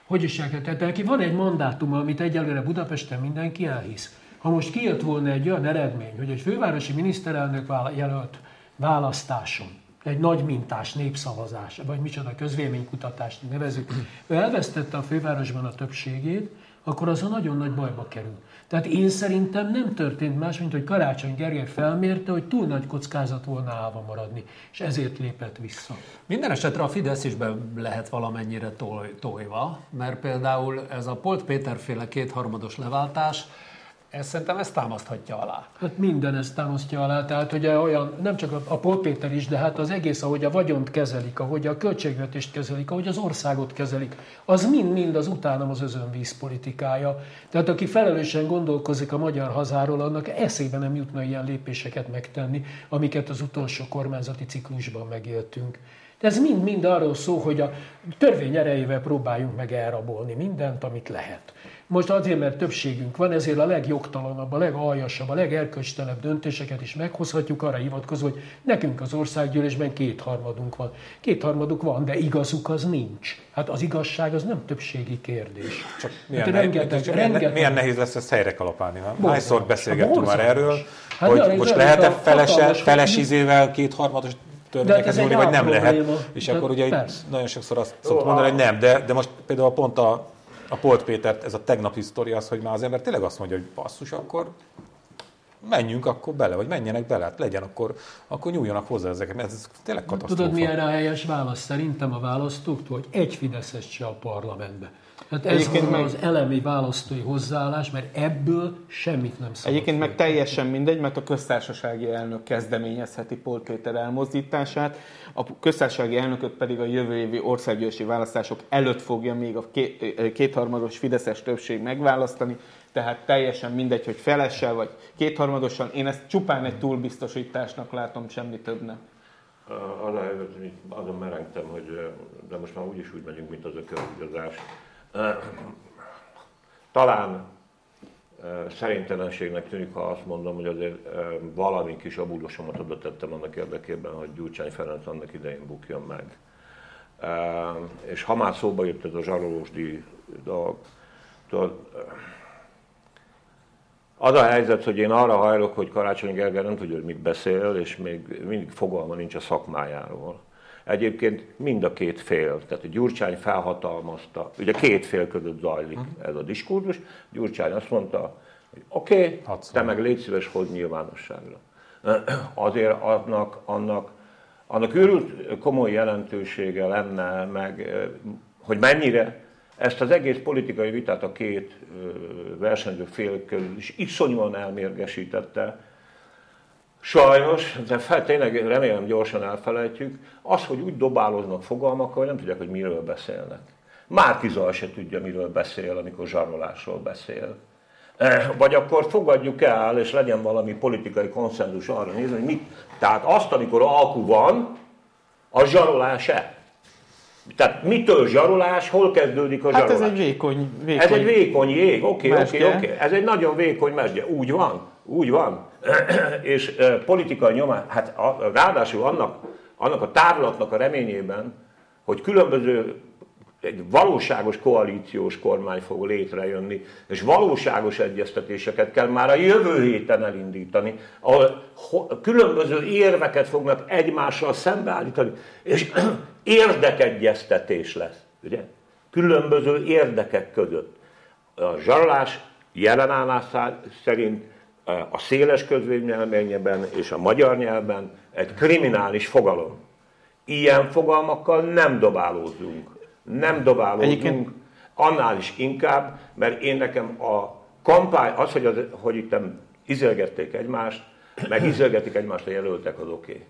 hogy is tehát neki van egy mandátuma, amit egyelőre Budapesten mindenki elhisz. Ha most kijött volna egy olyan eredmény, hogy egy fővárosi miniszterelnök jelölt választáson egy nagy mintás népszavazás, vagy micsoda közvéleménykutatást nevezük, ő elvesztette a fővárosban a többségét, akkor az a nagyon nagy bajba kerül. Tehát én szerintem nem történt más, mint hogy Karácsony Gergely felmérte, hogy túl nagy kockázat volna állva maradni, és ezért lépett vissza. Minden esetre a Fidesz is be lehet valamennyire tojva, mert például ez a Polt Péter féle kétharmados leváltás, ez szerintem ezt támaszthatja alá. Hát minden ezt támasztja alá, tehát ugye olyan, nem csak a, a Paul Péter is, de hát az egész, ahogy a vagyont kezelik, ahogy a költségvetést kezelik, ahogy az országot kezelik, az mind-mind az utánam az özönvíz politikája. Tehát aki felelősen gondolkozik a magyar hazáról, annak eszébe nem jutna ilyen lépéseket megtenni, amiket az utolsó kormányzati ciklusban megéltünk. De ez mind-mind arról szól, hogy a törvény erejével próbáljunk meg elrabolni mindent, amit lehet. Most azért, mert többségünk van, ezért a legjogtalanabb, a legaljasabb, a legerkölcstelenebb döntéseket is meghozhatjuk, arra hivatkozva, hogy nekünk az országgyűlésben kétharmadunk van. Kétharmaduk van, de igazuk az nincs. Hát az igazság az nem többségi kérdés. Csak milyen, hát rengeteg, csak rengeteg, milyen nehéz lesz ezt helyre kalapálni? Nem? Hányszor beszélgettünk már erről, hát hogy most lehet-e felese, feles izével kétharmados törvényeket nyúlni, vagy nem probléma. lehet. És de akkor ugye persze. nagyon sokszor azt szoktuk mondani, hogy nem, de, de most például pont a a Polt Pétert, ez a tegnapi sztori az, hogy már az ember tényleg azt mondja, hogy basszus, akkor menjünk akkor bele, vagy menjenek bele, hát legyen, akkor, akkor nyúljanak hozzá ezeket, mert ez tényleg katasztrófa. Tudod, milyen a helyes válasz? Szerintem a választók, hogy egy Fideszes se a parlamentbe. Hát ez Egyébként meg... az elemi választói hozzáállás, mert ebből semmit nem szabad. Egyébként meg teljesen mindegy, mert a köztársasági elnök kezdeményezheti Polt Péter elmozdítását, a köztársasági elnököt pedig a jövő évi országgyűlési választások előtt fogja még a kétharmados Fideszes többség megválasztani, tehát teljesen mindegy, hogy felessel vagy kétharmadosan. Én ezt csupán egy túlbiztosításnak látom, semmi több nem. Az a helyzet, hogy azon merengtem, hogy de most már úgyis úgy megyünk, mint az ökölügyazás. Talán szerintelenségnek tűnik, ha azt mondom, hogy azért valami kis abulosomat oda tettem annak érdekében, hogy Gyurcsány Ferenc annak idején bukjon meg. És ha már szóba jött ez a zsarolósdi dolog, tudod, az a helyzet, hogy én arra hajlok, hogy Karácsony Gergely nem tudja, hogy mit beszél, és még mindig fogalma nincs a szakmájáról. Egyébként mind a két fél, tehát a Gyurcsány felhatalmazta, ugye két fél között zajlik uh-huh. ez a diskurzus, Gyurcsány azt mondta, hogy oké, okay, te meg légy szíves, hoz nyilvánosságra. Azért annak, annak, annak őrült komoly jelentősége lenne, meg hogy mennyire ezt az egész politikai vitát a két versenyző fél közül is iszonyúan elmérgesítette, Sajnos, de fel, tényleg remélem gyorsan elfelejtjük, az, hogy úgy dobáloznak fogalmakkal, hogy nem tudják, hogy miről beszélnek. Márki Zaj se tudja, miről beszél, amikor zsarolásról beszél. E, vagy akkor fogadjuk el, és legyen valami politikai konszenzus arra nézni, hogy mit. Tehát azt, amikor alkú van, az zsarolás-e? Tehát mitől zsarolás, hol kezdődik a zsarolás? Hát ez egy vékony, vékony Ez egy vékony jég, oké, oké, oké. Ez egy nagyon vékony mesdje. Úgy van, úgy van. és politikai nyomás, hát ráadásul annak, annak a tárlatnak a reményében, hogy különböző egy valóságos koalíciós kormány fog létrejönni, és valóságos egyeztetéseket kell már a jövő héten elindítani, ahol különböző érveket fognak egymással szembeállítani, és érdekegyeztetés lesz. Ugye? Különböző érdekek között. A zsarolás jelenállás szerint a széles közvéleményben és a magyar nyelven egy kriminális fogalom. Ilyen fogalmakkal nem dobálózunk. Nem dobálózunk, Egyébként... annál is inkább, mert én nekem a kampány, az, hogy, az, hogy itt izélgették egymást, meg izélgetik egymást a jelöltek, az oké. Okay.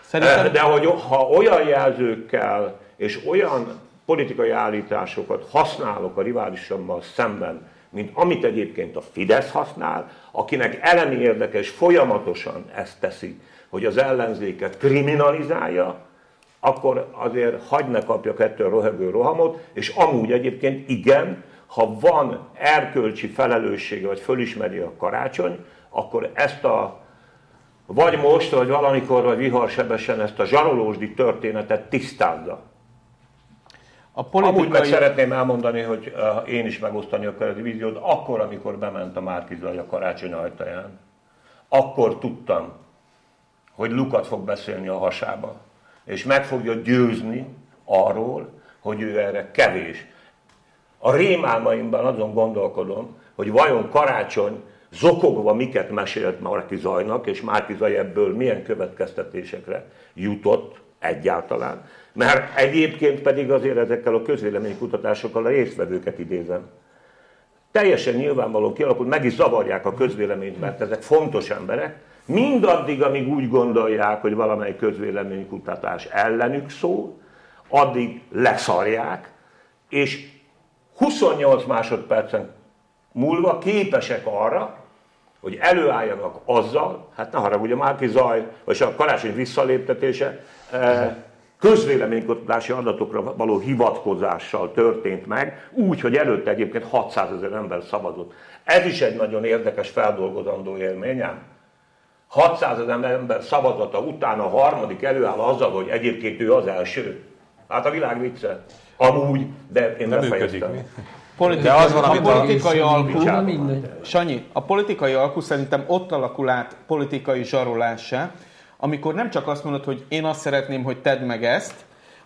Szerintem... De hogy ha olyan jelzőkkel és olyan politikai állításokat használok a riválisommal szemben, mint amit egyébként a Fidesz használ, akinek elemi érdekes folyamatosan ezt teszi, hogy az ellenzéket kriminalizálja, akkor azért hagyd ne kapjak ettől rohegő rohamot, és amúgy egyébként igen, ha van erkölcsi felelőssége, vagy fölismeri a karácsony, akkor ezt a vagy most, vagy valamikor, vagy viharsebesen ezt a zsarolósdi történetet tisztázza. A politikai... Amúgy meg szeretném elmondani, hogy uh, én is megosztani a víziót, akkor, amikor bement a Márkizaj a karácsony ajtaján, akkor tudtam, hogy Lukat fog beszélni a hasába. és meg fogja győzni arról, hogy ő erre kevés. A rémálmaimban azon gondolkodom, hogy vajon karácsony zokogva miket mesélt Márki Zajnak, és Márki Zaj ebből milyen következtetésekre jutott egyáltalán. Mert egyébként pedig azért ezekkel a közvéleménykutatásokkal a résztvevőket idézem. Teljesen nyilvánvalóan kialakult, meg is zavarják a közvéleményt, mert ezek fontos emberek, mindaddig, amíg úgy gondolják, hogy valamely közvéleménykutatás ellenük szól, addig leszarják, és 28 másodpercen múlva képesek arra, hogy előálljanak azzal, hát ne haragudj, a Márki Zaj, vagy a karácsony visszaléptetése eh, közvéleménykutatási adatokra való hivatkozással történt meg, úgy, hogy előtte egyébként 600 ezer ember szavazott. Ez is egy nagyon érdekes feldolgozandó élményem. 600 ezer ember szavazata után a harmadik előáll azzal, hogy egyébként ő az első. Hát a világ vicce. Amúgy, de én nem befejeztem. Politika, De az van, a politikai alkú. Sanyi, a politikai alkú szerintem ott alakul át politikai zsarolássá, amikor nem csak azt mondod, hogy én azt szeretném, hogy tedd meg ezt,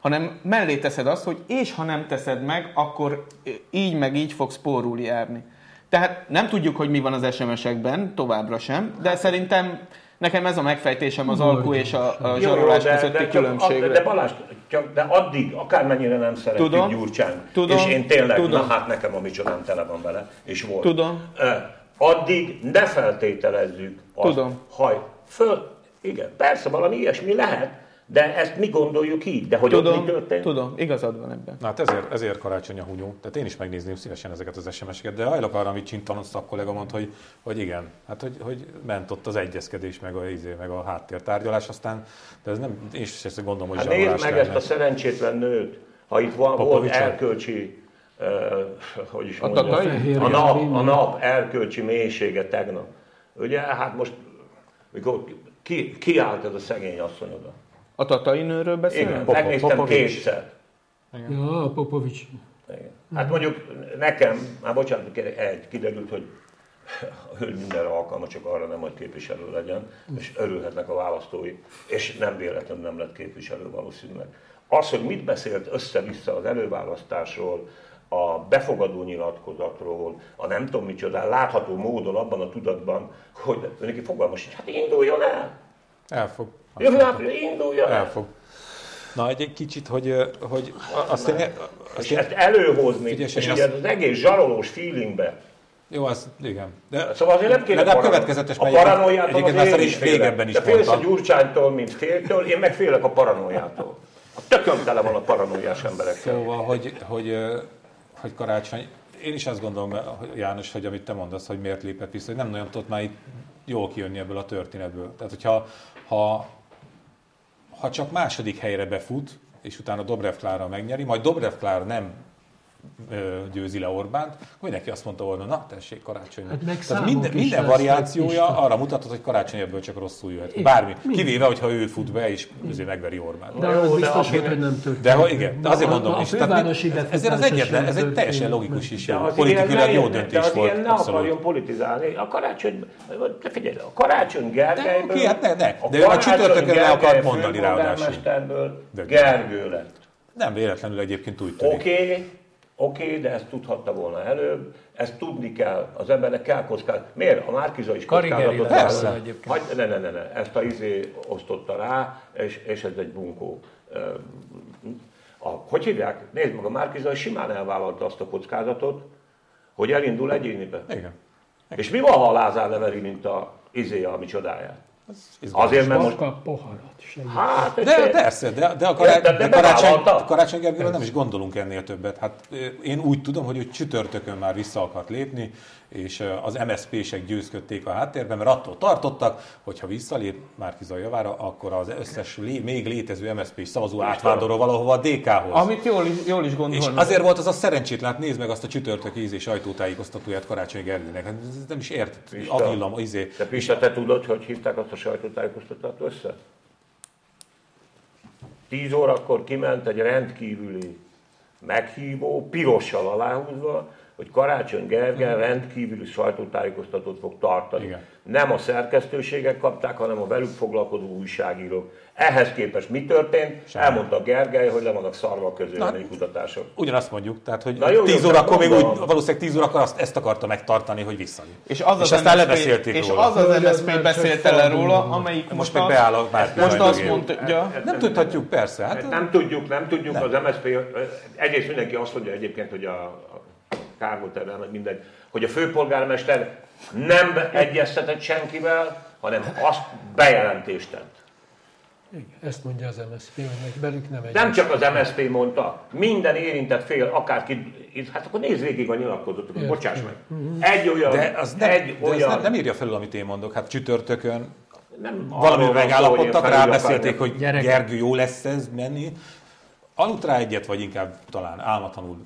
hanem mellé teszed azt, hogy és ha nem teszed meg, akkor így meg így fogsz pórul járni. Tehát nem tudjuk, hogy mi van az SMS-ekben, továbbra sem, de szerintem nekem ez a megfejtésem az alkú és a, a zsarolás de- közötti de különbségre. De Balázs, csak, de addig, akármennyire nem szeretjük Tudom. Gyurcsány, Tudom. és én tényleg, Tudom. na hát nekem a micsodám tele van vele, és volt. Tudom. Addig ne feltételezzük azt, Tudom. haj, föl, igen, persze valami ilyesmi lehet, de ezt mi gondoljuk így, de hogy ott mi Tudom, történt? tudom, igazad van ebben. Na hát ezért, ezért karácsony a hunyó. Tehát én is megnézném szívesen ezeket az SMS-eket, de hajlok arra, amit Csintanon szakkollega mondta, hogy, hogy igen, hát hogy, hogy ment ott az egyezkedés, meg a, izé, meg a háttértárgyalás, aztán, de ez nem, én is ezt gondolom, hogy Hát nézd meg lenne. ezt a szerencsétlen nőt, ha itt van, volt erkölcsi, uh, hogy is A mondjam, tatai? a nap, a nap erkölcsi mélysége tegnap. Ugye, hát most, mikor ki, ki állt ez a szegény asszony oda? A tatai nőről beszélünk? Igen, Popo- megnéztem Popovics. kétszer. Ja, a Popovics. Igen. Hát mondjuk nekem, már bocsánat, kérek, egy, kiderült, hogy a hölgy mindenre alkalma, csak arra nem, hogy képviselő legyen, és örülhetnek a választói, és nem véletlenül nem lett képviselő valószínűleg. Az, hogy mit beszélt össze-vissza az előválasztásról, a befogadó nyilatkozatról, a nem tudom micsoda, látható módon abban a tudatban, hogy neki fogalmas sincs, hát induljon el! Elfog. Jövő április, induljon el! Elfog. Na, egy, egy kicsit, hogy, hogy azt én, azt És én, ezt előhozni, Figyelj, és azt- az egész zsarolós feelingbe, jó, az, igen. De, Szóval azért nem kéne parano- következetes, A paranoiától egyébként már én is régebben is Te félsz a. Gyurcsánytól, mint féltől, én meg félek a paranoiától. A tököm tele van a paranoiás emberekkel. Szóval, hogy, hogy, hogy karácsony, én is azt gondolom, hogy János, hogy amit te mondasz, hogy miért lépett vissza, hogy nem nagyon tudott már itt jól kijönni ebből a történetből. Tehát, hogyha ha, ha csak második helyre befut, és utána Dobrev Klára megnyeri, majd Dobrev Klára nem győzi le Orbánt, akkor neki azt mondta volna, na tessék, karácsony. Hát meg Tehát minden, minden variációja Isten. arra mutatott, hogy karácsony ebből csak rosszul jöhet. Bármi. Kivéve, hogyha ő fut be, és azért megveri Orbánt. De az de biztos hogy nem történt. De hogy igen, de azért A- mondom a Tehát ezért az egyetlen, ez egy teljesen logikus is. De Politikailag ilyen jó döntés de volt. ilyen ne akarjon politizálni. A karácsony, de figyelj, a karácsony Gergelyből... De hát ne, ne. a De a csütörtökön le akart mondani ráadásul. De- Gergő lett. Nem véletlenül egyébként úgy tűnik. Oké, oké, de ezt tudhatta volna előbb, ezt tudni kell, az embernek kell kockázni. Miért? A Márkiza is kockázatot Persze. Hagy, ne, ne, ne, ne, ezt a izé osztotta rá, és, és ez egy bunkó. A, hogy hívják? Nézd meg, a Márkiza simán elvállalta azt a kockázatot, hogy elindul egyénibe. Igen. És mi van, ha a Lázár neveli, mint a izé, ami csodáját? Azért, mert most... Poharat. Segít. Hát, De persze, de, de a karácsony, Érted, de de karácsony, karácsony Gergőről nem is gondolunk ennél többet. Hát én úgy tudom, hogy ő csütörtökön már vissza akart lépni, és az MSZP-sek győzködték a háttérben, mert attól tartottak, hogy ha visszalép Márkizai javára, akkor az összes lé, még létező MSZP-s szavazó átvándorol valahova a DK-hoz. Amit jól is, jól is És gondolnak. azért volt az a szerencsétlen, nézd meg azt a csütörtök ízé sajtótájékoztatóját Karácsony Gergőnek. Hát ez nem is ért. Pista. A villam, izé. De Pista, te tudod, hogy hívták azt a sajtótájékoztatót össze? 10 órakor kiment egy rendkívüli meghívó, pirossal aláhúzva, hogy Karácsony Gergely rendkívüli sajtótájékoztatót fog tartani. Igen. Nem a szerkesztőségek kapták, hanem a velük foglalkozó újságírók. Ehhez képest mi történt? Semmi. Elmondta Gergely, hogy le vannak szarva a közélmény kutatások. Ugyanazt mondjuk, tehát hogy Na jó, jó, 10 csak órakor még úgy, valószínűleg 10 órakor azt, ezt akarta megtartani, hogy visszajön. És az az és aztán MSZP lebeszélték és róla. az az MSZP beszélt el róla, amelyik Most most, meg beáll a most azt mondja, Nem tudhatjuk, persze. Hát, Nem tudjuk, nem tudjuk, az MSZP, egyrészt mindenki azt mondja egyébként, hogy a, a Kármut erre, meg mindegy, hogy a főpolgármester nem egyeztetett senkivel, hanem azt bejelentést tett. Igen, ezt mondja az MSZP, hogy meg velük nem egy. Nem csak az MSZP mondta, minden érintett fél, akárki, hát akkor nézd végig a nyilatkozatot, Értem. bocsáss meg. Egy olyan, de az, nem, egy de az olyan, nem, nem írja felül, amit én mondok. Hát csütörtökön nem valami megállapodtak, rábeszélték, hogy Gyerekek. Gergő, jó lesz ez menni. Aludt rá egyet, vagy inkább talán álmatlanul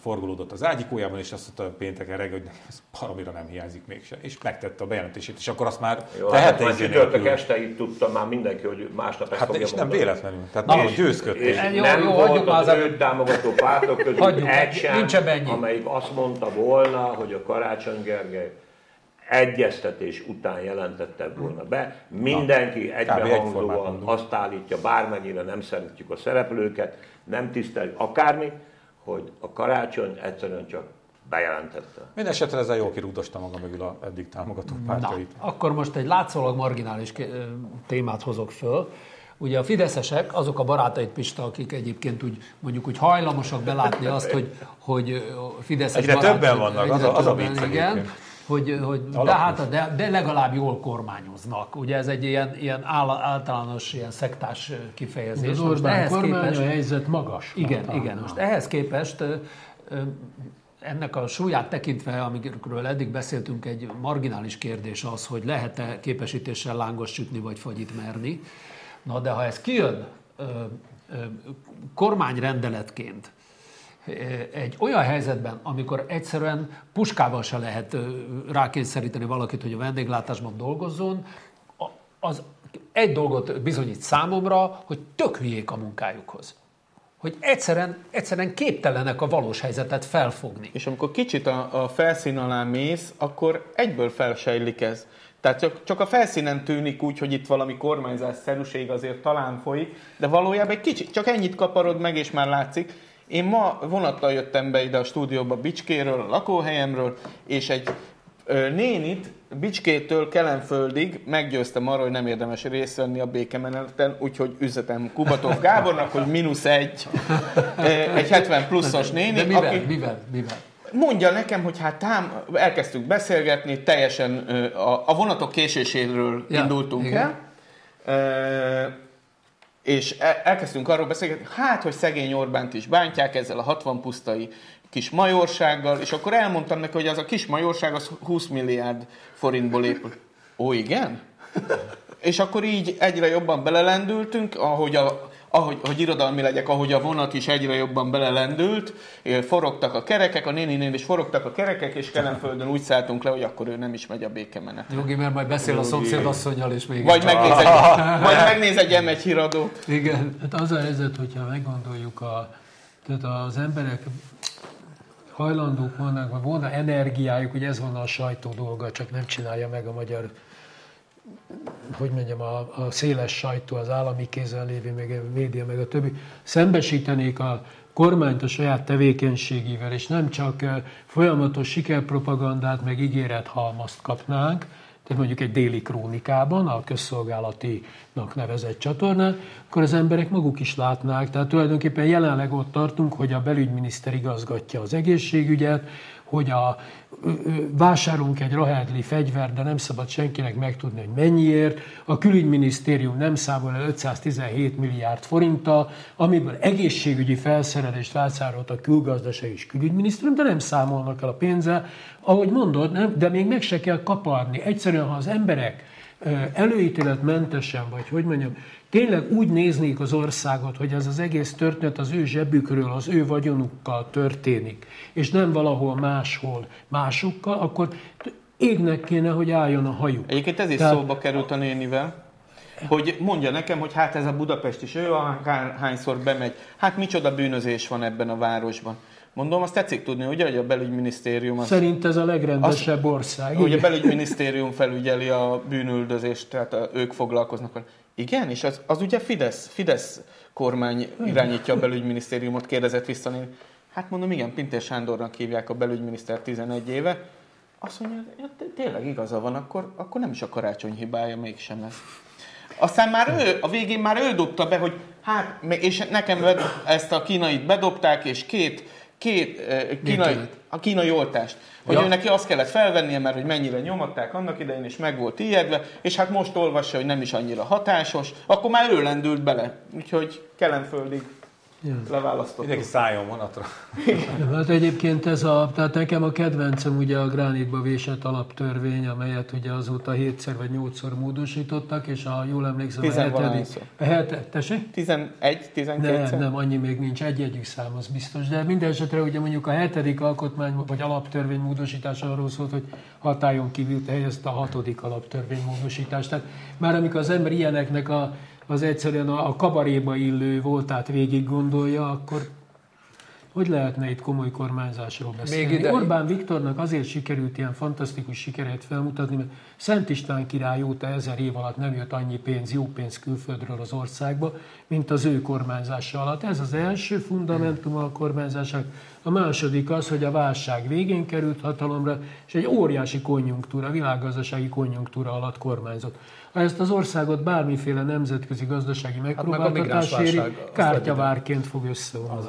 forgolódott az ágyikójában, és azt mondta pénteken reggel, hogy nekem ez baromira nem hiányzik mégsem. És megtette a bejelentését, és akkor azt már Jó, hát tehette izé csütörtök este itt tudta már mindenki, hogy másnap ezt Hát fogja és nem mondani. véletlenül. Tehát nagyon És győzködték. Jó, nem jó, volt az az- őt támogató pártok közül egy sem, amelyik azt mondta volna, hogy a Karácsony Gergely egyeztetés után jelentette volna be. Mindenki egybehangzóan azt állítja, bármennyire nem szeretjük a szereplőket, nem tiszteljük akármi, hogy a Karácsony egyszerűen csak bejelentette. Mindenesetre ezzel jól kirúgdosta maga mögül a eddig támogató Na, pártjait. akkor most egy látszólag marginális témát hozok föl. Ugye a fideszesek, azok a barátait Pista, akik egyébként úgy mondjuk úgy hajlamosak belátni azt, hogy, hogy Fideszes Egyre barát- többen vannak, az a- az a vicc igen, egyébként. Hogy, hogy de, hát, de, de legalább jól kormányoznak. Ugye ez egy ilyen, ilyen áll, általános ilyen szektás kifejezés. Az Most Orbán ehhez kormány képest- a helyzet magas. igen, hatalma. igen. Most ehhez képest ennek a súlyát tekintve, amikről eddig beszéltünk, egy marginális kérdés az, hogy lehet-e képesítéssel lángos sütni vagy fagyit merni. Na de ha ez kijön kormányrendeletként, egy olyan helyzetben, amikor egyszerűen puskával se lehet rákényszeríteni valakit, hogy a vendéglátásban dolgozzon, az egy dolgot bizonyít számomra, hogy tök hülyék a munkájukhoz. Hogy egyszerűen, egyszerűen képtelenek a valós helyzetet felfogni. És amikor kicsit a, a felszín alá mész, akkor egyből felsejlik ez. Tehát csak, csak a felszínen tűnik úgy, hogy itt valami kormányzás szerűség azért talán folyik, de valójában egy kicsit, csak ennyit kaparod meg, és már látszik. Én ma vonattal jöttem be ide a stúdióba Bicskéről, a lakóhelyemről, és egy nénit Bicskétől Kelenföldig meggyőztem arra, hogy nem érdemes részt venni a békemeneten, úgyhogy üzetem Kubatov Gábornak, hogy mínusz egy, egy 70 pluszos néni, De mivel, aki, mivel, mivel? Mondja nekem, hogy hát tám, elkezdtünk beszélgetni, teljesen a, a vonatok késéséről Ja, indultunk igen. el, és el- elkezdtünk arról beszélgetni, hát, hogy szegény Orbánt is bántják ezzel a 60 pusztai kis majorsággal, és akkor elmondtam neki, hogy az a kis majorság az 20 milliárd forintból épül. Ó, igen? És akkor így egyre jobban belelendültünk, ahogy, a, ahogy hogy irodalmi legyek, ahogy a vonat is egyre jobban belelendült, forogtak a kerekek, a néninél is forogtak a kerekek, és Kelenföldön úgy szálltunk le, hogy akkor ő nem is megy a békemenet. Jogi, mert majd beszél a szomszédasszonynal, és még Vagy megnéz egy, vagy megnéz egy M1 híradót. Igen. Hát az a helyzet, hogyha meggondoljuk, a, tehát az emberek hajlandók vannak, vagy volna energiájuk, hogy ez volna a sajtó dolga, csak nem csinálja meg a magyar, hogy mondjam, a, a széles sajtó, az állami kézen lévő, meg a média, meg a többi, szembesítenék a kormányt a saját tevékenységével, és nem csak folyamatos sikerpropagandát, meg ígérethalmazt kapnánk, tehát mondjuk egy déli krónikában, a közszolgálatinak nevezett csatornán, akkor az emberek maguk is látnák. Tehát tulajdonképpen jelenleg ott tartunk, hogy a belügyminiszter igazgatja az egészségügyet, hogy a, vásárolunk egy rahedli fegyvert, de nem szabad senkinek megtudni, hogy mennyiért. A külügyminisztérium nem számol el 517 milliárd forinttal, amiből egészségügyi felszerelést vásárolt a külgazdaság és külügyminisztérium, de nem számolnak el a pénzzel. Ahogy mondod, nem, de még meg se kell kaparni. Egyszerűen, ha az emberek előítéletmentesen, vagy hogy mondjam, tényleg úgy néznék az országot, hogy ez az egész történet az ő zsebükről, az ő vagyonukkal történik, és nem valahol máshol másukkal, akkor égnek kéne, hogy álljon a hajuk. Egyébként ez is Tehát- szóba került a nénivel, hogy mondja nekem, hogy hát ez a Budapest is, ő a hányszor bemegy, hát micsoda bűnözés van ebben a városban. Mondom, azt tetszik tudni, ugye, hogy a belügyminisztérium az, Szerint ez a legrendesebb ország. Ugye a belügyminisztérium felügyeli a bűnüldözést, tehát a, ők foglalkoznak. Igen, és az, az ugye Fidesz, Fidesz kormány irányítja a belügyminisztériumot, kérdezett vissza. Hát mondom, igen, Pintér Sándornak hívják a belügyminiszter 11 éve. Azt mondja, ja, té- tényleg igaza van, akkor, akkor nem is a karácsony hibája mégsem ez. Aztán már ő, a végén már ő dobta be, hogy hát, és nekem ezt a kínait bedobták, és két, két eh, kínai, a kínai oltást. Hogy Ja. ő neki azt kellett felvennie, mert hogy mennyire nyomatták annak idején, és meg volt ijedve, és hát most olvassa, hogy nem is annyira hatásos, akkor már ő lendült bele. Úgyhogy kelemföldig leválasztott. Mindenki szálljon vonatra. Hát egyébként ez a, tehát nekem a kedvencem ugye a gránitba vésett alaptörvény, amelyet ugye azóta hétszer vagy nyolcszor módosítottak, és a jól emlékszem a hetedik, a hetedik, tessék? 11, 12 Nem, nem, annyi még nincs, egy-együk szám, az biztos. De minden esetre ugye mondjuk a hetedik alkotmány vagy alaptörvény módosítása arról szólt, hogy hatályon kívül helyezte a hatodik alaptörvény módosítást. Tehát már amikor az ember ilyeneknek a, az egyszerűen a, a kabaréba illő voltát végig gondolja, akkor hogy lehetne itt komoly kormányzásról beszélni? Még ide- Orbán Viktornak azért sikerült ilyen fantasztikus sikerét felmutatni, mert Szent István király óta ezer év alatt nem jött annyi pénz, jó pénz külföldről az országba, mint az ő kormányzása alatt. Ez az első fundamentum a kormányzásnak. A második az, hogy a válság végén került hatalomra, és egy óriási konjunktúra, világgazdasági konjunktúra alatt kormányzott. Ha ezt az országot bármiféle nemzetközi gazdasági meg megpróbáltatás éri, migránsválság, azt kártyavárként fog összeomlani.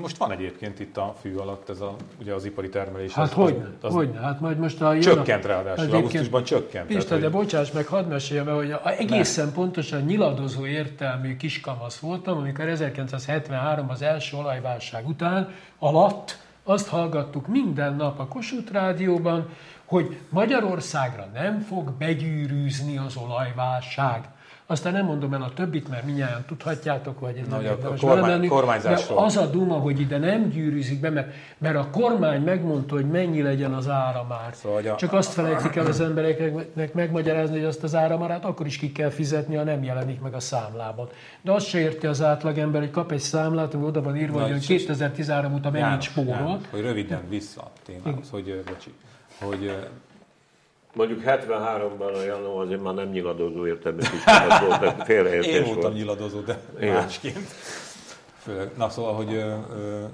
Most van egyébként itt a fű alatt ez a, ugye az ipari termelés. Hát az, hogy, az, az hogy, hát majd most a... Csökkent ráadásul, augusztusban csökkent. Pista, tehát, de hogy- bocsáss meg, hadd meséljem el, hogy a, egészen pontosan nyiladozó értelmű kiskamasz voltam, amikor 1973 az első olajválság után alatt azt hallgattuk minden nap a Kossuth Rádióban, hogy Magyarországra nem fog begyűrűzni az olajválság. Aztán nem mondom el a többit, mert minnyáján tudhatjátok, vagy ez nem érdemes kormány- kormányzásról. de az a duma, hogy ide nem gyűrűzik be, mert, mert a kormány megmondta, hogy mennyi legyen az áramár. Szóval, hogy a- Csak azt felejtik el az embereknek megmagyarázni, hogy azt az áramárát akkor is ki kell fizetni, ha nem jelenik meg a számlában. De azt se érti az átlagember, hogy kap egy számlát, ami oda van írva, Na, hogy és- 2013 óta mennyit spórolt. Hogy röviden vissza a témához, hogy, bocsi, hogy Mondjuk 73-ban a Janó azért már nem nyiladozó értelmű kiskolak volt, félreértés én voltam volt. nyiladozó, de Igen. másként. Főleg, na szóval, hogy ö, ö,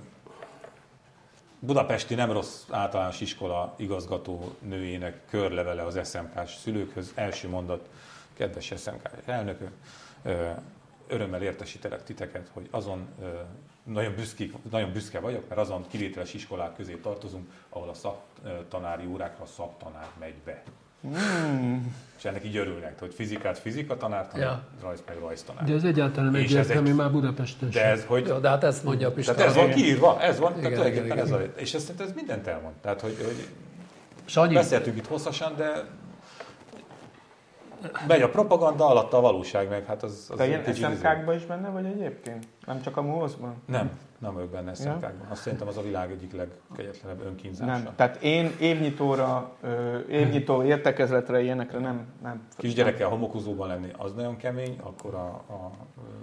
budapesti nem rossz általános iskola igazgató nőjének körlevele az SMK-s szülőkhöz. Első mondat, kedves SMK elnökök, ö, örömmel értesítelek titeket, hogy azon nagyon, büszkék, nagyon büszke vagyok, mert azon kivételes iskolák közé tartozunk, ahol a szaktanári órákra a szaktanár megy be. És ennek így örülnek, hogy fizikát fizika tanár, tanár Ja. rajz meg rajztanár. De ez egyáltalán nem egyértelmű egy- már Budapesten De ez, hogy Jó, de hát ezt mondja a Pista. tehát ez van kiírva, ez van, tehát Igen, igen, ez a, és ezt ez mindent elmond. Tehát, hogy, hogy Sanyi, beszéltünk itt hosszasan, de megy a propaganda, alatta a valóság meg, hát az, az Te ilyen kicsit izé- is benne vagy egyébként? Nem csak a MUOS-ban? Nem, nem vagyok benne SMK-ban. Azt szerintem az a világ egyik legkegyetlenebb önkínzása. Nem. Tehát én évnyitóra, évnyitó értekezletre, ilyenekre nem. nem Kisgyerekkel homokozóban lenni, az nagyon kemény, akkor a,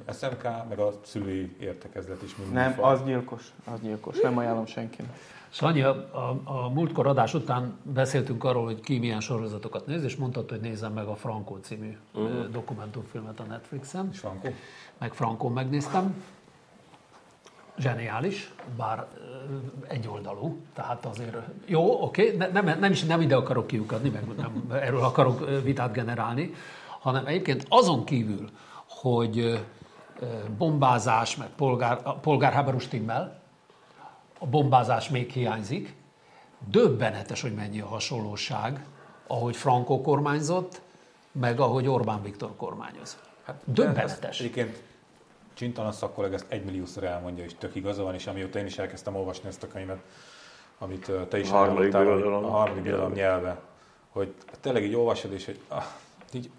a SMK, meg a szülői értekezlet is mind Nem, fal. az gyilkos. Az gyilkos. Nem ajánlom senkinek. Sanyi, a, a, a múltkor adás után beszéltünk arról, hogy ki milyen sorozatokat néz, és mondtad, hogy nézzem meg a Franco című uh-huh. dokumentumfilmet a Netflixen. És Frankó? Meg Frankon megnéztem. Zseniális, bár egyoldalú, tehát azért jó, oké, ne, nem, nem is nem ide akarok kiukadni, meg nem erről akarok vitát generálni, hanem egyébként azon kívül, hogy bombázás, meg polgár, a polgárháború stimmel, a bombázás még hiányzik, döbbenetes, hogy mennyi a hasonlóság, ahogy Franco kormányzott, meg ahogy Orbán Viktor kormányoz. Hát, Döbbenetes. Egyébként Csintalan szakkolleg ezt egymilliószor elmondja, és tök igaza van, és amióta én is elkezdtem olvasni ezt a könyvet, amit te is A birodalom. a harmadik birodalom nyelve, hogy tényleg így olvasod, és hogy ah, így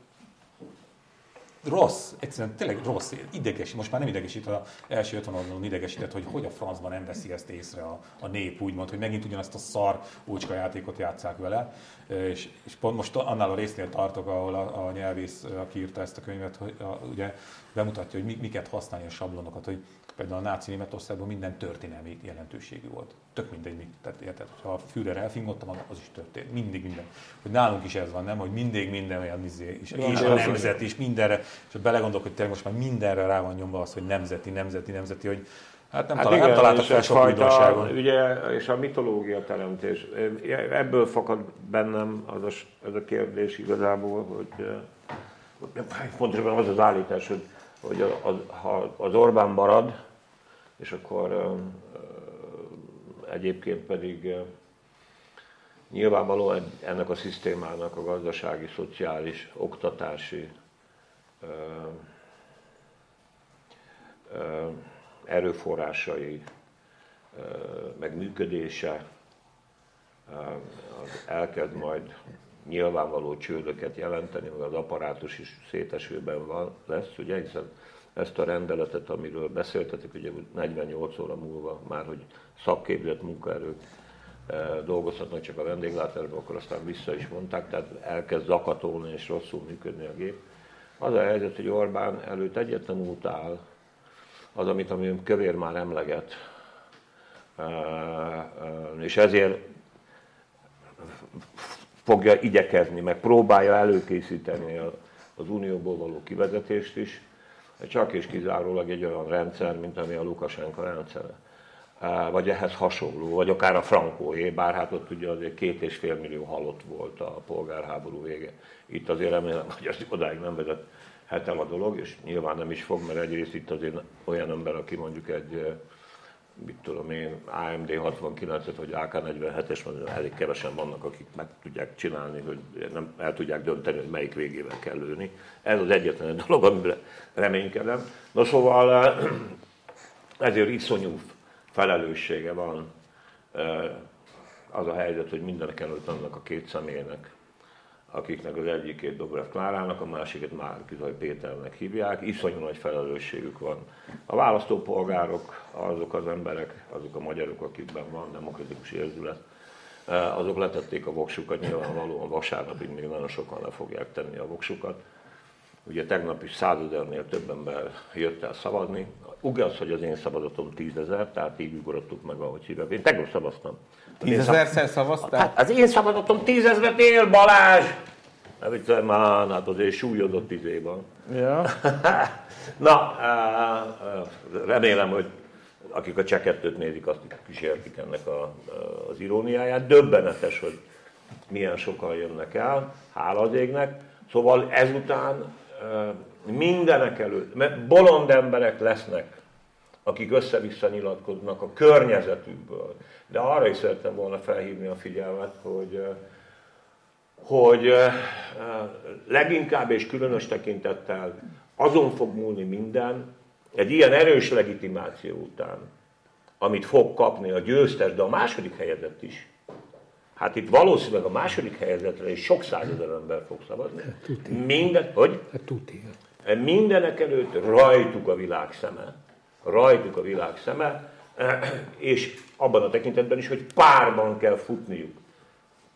rossz, egyszerűen tényleg rossz, ideges, most már nem idegesít, az első 50 oldalon idegesített, hogy hogy a francban nem veszi ezt észre a, a nép, úgymond, hogy megint ugyanazt a szar úcska játékot játszák vele, és, és pont most annál a résznél tartok, ahol a, a nyelvész, aki írta ezt a könyvet, hogy a, ugye bemutatja, hogy mi, miket használni a sablonokat, hogy Például a náci Németországban minden történelmi jelentőségű volt. Tök mindegy, mit. Tehát érted, ha a Führer elfingotta maga, az is történt. Mindig minden. Hogy nálunk is ez van, nem? Hogy mindig minden olyan izé, és, és a nemzet is mindenre, és belegondolok, hogy tényleg most már mindenre rá van nyomva az, hogy nemzeti, nemzeti, nemzeti, hogy Hát nem, hát talál, igen, nem találtak fel sok újdonságon. Ugye, és a mitológia teremtés. Ebből fakad bennem az a, ez a kérdés igazából, hogy pontosabban az az állítás, hogy, hogy az, ha az Orbán marad, és akkor egyébként pedig nyilvánvalóan ennek a szisztémának a gazdasági, szociális, oktatási erőforrásai, meg működése az elkezd majd nyilvánvaló csődöket jelenteni, mert az apparátus is szétesőben van, lesz, ugye, hiszen ezt a rendeletet, amiről beszéltetek, ugye 48 óra múlva már, hogy szakképzett munkaerők dolgozhatnak csak a vendéglátásban, akkor aztán vissza is mondták, tehát elkezd zakatolni és rosszul működni a gép. Az a helyzet, hogy Orbán előtt egyetlen út áll, az, amit ami Kövér már emleget, és ezért fogja igyekezni, meg próbálja előkészíteni az unióból való kivezetést is, csak és kizárólag egy olyan rendszer, mint ami a Lukasenka rendszere. Vagy ehhez hasonló, vagy akár a frankóé, bár hát ott ugye azért két és fél millió halott volt a polgárháború vége. Itt azért remélem, hogy ez odáig nem vezet hát el a dolog, és nyilván nem is fog, mert egyrészt itt azért olyan ember, aki mondjuk egy mit tudom én, AMD 69-et vagy AK-47-es, mert elég kevesen vannak, akik meg tudják csinálni, hogy nem el tudják dönteni, hogy melyik végével kell lőni. Ez az egyetlen dolog, amire reménykedem. Na szóval ezért iszonyú felelőssége van az a helyzet, hogy mindenek előtt annak a két személynek akiknek az egyikét Dobrev Klárának, a már Kizaj Péternek hívják, iszonyú nagy felelősségük van. A választópolgárok, azok az emberek, azok a magyarok, akikben van demokratikus érzület, eh, azok letették a voksukat, nyilvánvalóan vasárnapig még nagyon sokan le fogják tenni a voksukat. Ugye tegnap is százezernél több ember jött el szavazni. Ugyanaz, hogy az én szavazatom tízezer, tehát így ugrottuk meg, ahogy hívják. Én tegnap szavaztam. Tízezerszer szavaztál? Hát az én szavazatom tízezret él, Balázs! Nem viccelem már, hát azért súlyodott izében. Ja. Na, remélem, hogy akik a csekettőt nézik, azt is értik ennek a, az iróniáját. Döbbenetes, hogy milyen sokan jönnek el, hála az égnek. Szóval ezután mindenek előtt, mert bolond emberek lesznek, akik össze-vissza nyilatkoznak a környezetükből. De arra is szerettem volna felhívni a figyelmet, hogy, hogy leginkább és különös tekintettel azon fog múlni minden, egy ilyen erős legitimáció után, amit fog kapni a győztes, de a második helyezett is. Hát itt valószínűleg a második helyezetre is sok százezer ember fog szavazni. Minden, hogy? Mindenek előtt rajtuk a világ szeme rajtuk a világ szeme, és abban a tekintetben is, hogy párban kell futniuk.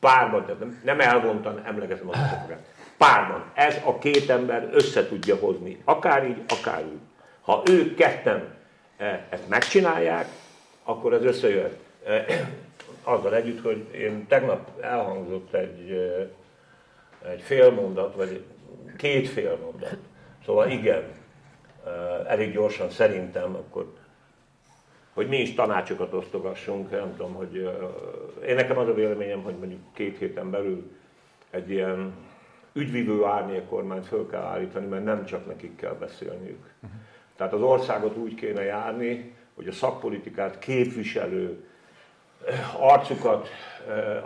Párban, tehát nem, nem elvontan emlegetem az sokat. Párban. Ez a két ember össze tudja hozni. Akár így, akár úgy. Ha ők ketten e, ezt megcsinálják, akkor ez összejöhet. E, azzal együtt, hogy én tegnap elhangzott egy, e, egy félmondat, vagy két félmondat. Szóval igen, elég gyorsan szerintem, akkor hogy mi is tanácsokat osztogassunk, nem tudom, hogy én nekem az a véleményem, hogy mondjuk két héten belül egy ilyen ügyvívő árnyékormányt föl kell állítani, mert nem csak nekik kell beszélniük. Uh-huh. Tehát az országot úgy kéne járni, hogy a szakpolitikát képviselő, arcukat,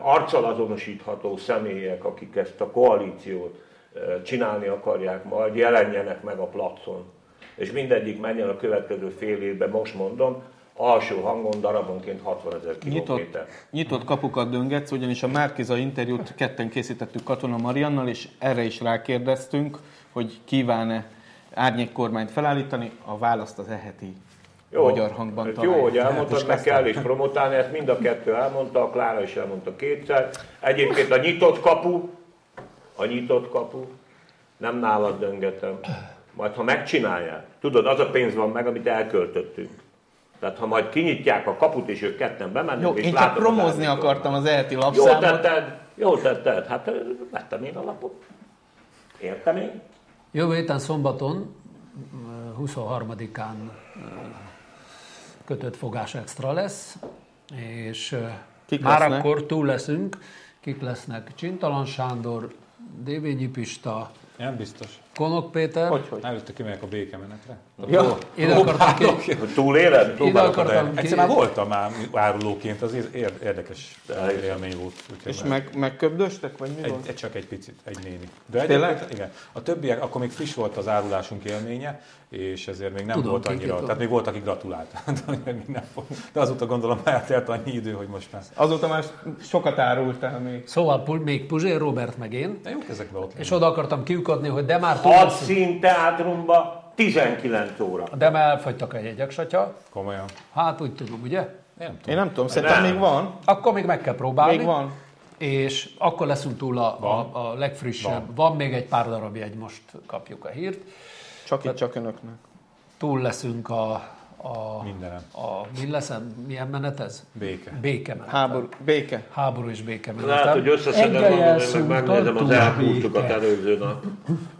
arccal azonosítható személyek, akik ezt a koalíciót csinálni akarják majd, jelenjenek meg a placon és mindegyik menjen a következő fél évben, most mondom, alsó hangon darabonként 60 ezer kilométer. Nyitott, nyitott kapukat döngetsz, ugyanis a Márkiza interjút ketten készítettük Katona Mariannal, és erre is rákérdeztünk, hogy kíván-e árnyékkormányt felállítani, a választ az eheti jó, magyar hangban találjuk. Jó, hogy elmondtad, meg kell is promotálni, ezt mind a kettő elmondta, a Klára is elmondta kétszer. Egyébként a nyitott kapu, a nyitott kapu, nem nálad döngetem, majd ha megcsinálják, tudod, az a pénz van meg, amit elköltöttünk. Tehát ha majd kinyitják a kaput, és ők ketten bemennek, Jó, és én csak látom az promózni akartam az ELTI Jó lapszámot. tetted, jó tetted. Hát vettem én a lapot. Értem én? Jövő héten szombaton, ö, 23-án ö, kötött fogás extra lesz, és Kik már lesznek? akkor túl leszünk. Kik lesznek? Csintalan Sándor, Dévényi Pista, Nem biztos. Konok Péter. Hogy, hogy? Előtte kimegyek a békemenetre. Ja, Ide akartam ki, Hogy túléled? ide Próbálok akartam ki, Egyszer már voltam már árulóként, az ér- érdekes élmény volt. És már- meg, megköbdöstek, vagy mi Egy, volt? egy, csak egy picit, egy néni. De Tényleg? egyébként, igen. A többiek, akkor még friss volt az árulásunk élménye, és ezért még nem Tudom, volt annyira, tehát még volt, aki gratulált. De azóta gondolom eltelt annyi idő, hogy most már. Azóta már sokat árultál még. Szóval még Puzsér Robert meg én, De jók ezekben ott és oda akartam kiukadni, hogy de már túl Hat leszünk. szín teátrumba 19 óra. De már elfogytak a jegyek, satya. Komolyan. Hát úgy tudom, ugye? Én nem tudom. Én nem tudom, szerintem Nem. még van. Akkor még meg kell próbálni. Még van. És akkor leszünk túl a, Van. a, a legfrissebb. Van. Van. van még egy pár darab jegy, most kapjuk a hírt. Csak itt, csak önöknek. Túl leszünk a, a, Mindenem. a mi lesz, milyen menet ez? Béke. Békemenet. Háború, béke. Háború és békemenet. Lehet, hogy összeszedem magam, én meg megnézem az béke. előző nap.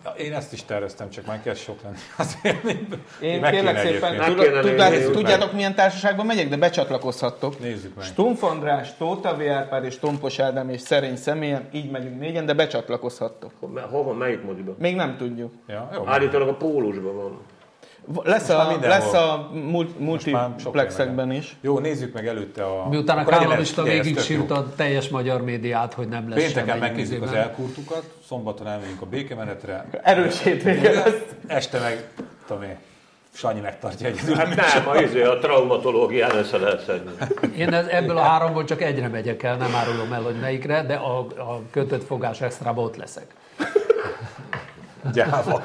Ja, én ezt is terveztem, csak már kezd sok lenni az élményből. Én Meg kérlek szépen, tudod, tudjátok, milyen társaságban megyek, de becsatlakozhattok. Nézzük meg. Stumpf András, Tóta V. Árpád és Tompos Ádám és Szerény személyen, így megyünk négyen, de becsatlakozhattok. Hova, melyik moziba? Még nem tudjuk. Ja, jó. Állítólag a pólusban van. Lesz a, lesz a multiplexekben is. Jó, nézzük meg előtte a... Miután a kállamista végig tök jó. sírt a teljes magyar médiát, hogy nem lesz Pénteken megnézzük az elkurtukat, szombaton elmegyünk a békemenetre, Erős hétvége lesz. este meg, tudom én, Sanyi megtartja egyedül. Hát nem, a, izé, a traumatológián össze lehet szedni. Én ez, ebből a háromból csak egyre megyek el, nem árulom el, hogy melyikre, de a, a kötött fogás extrába ott leszek. Gyáva.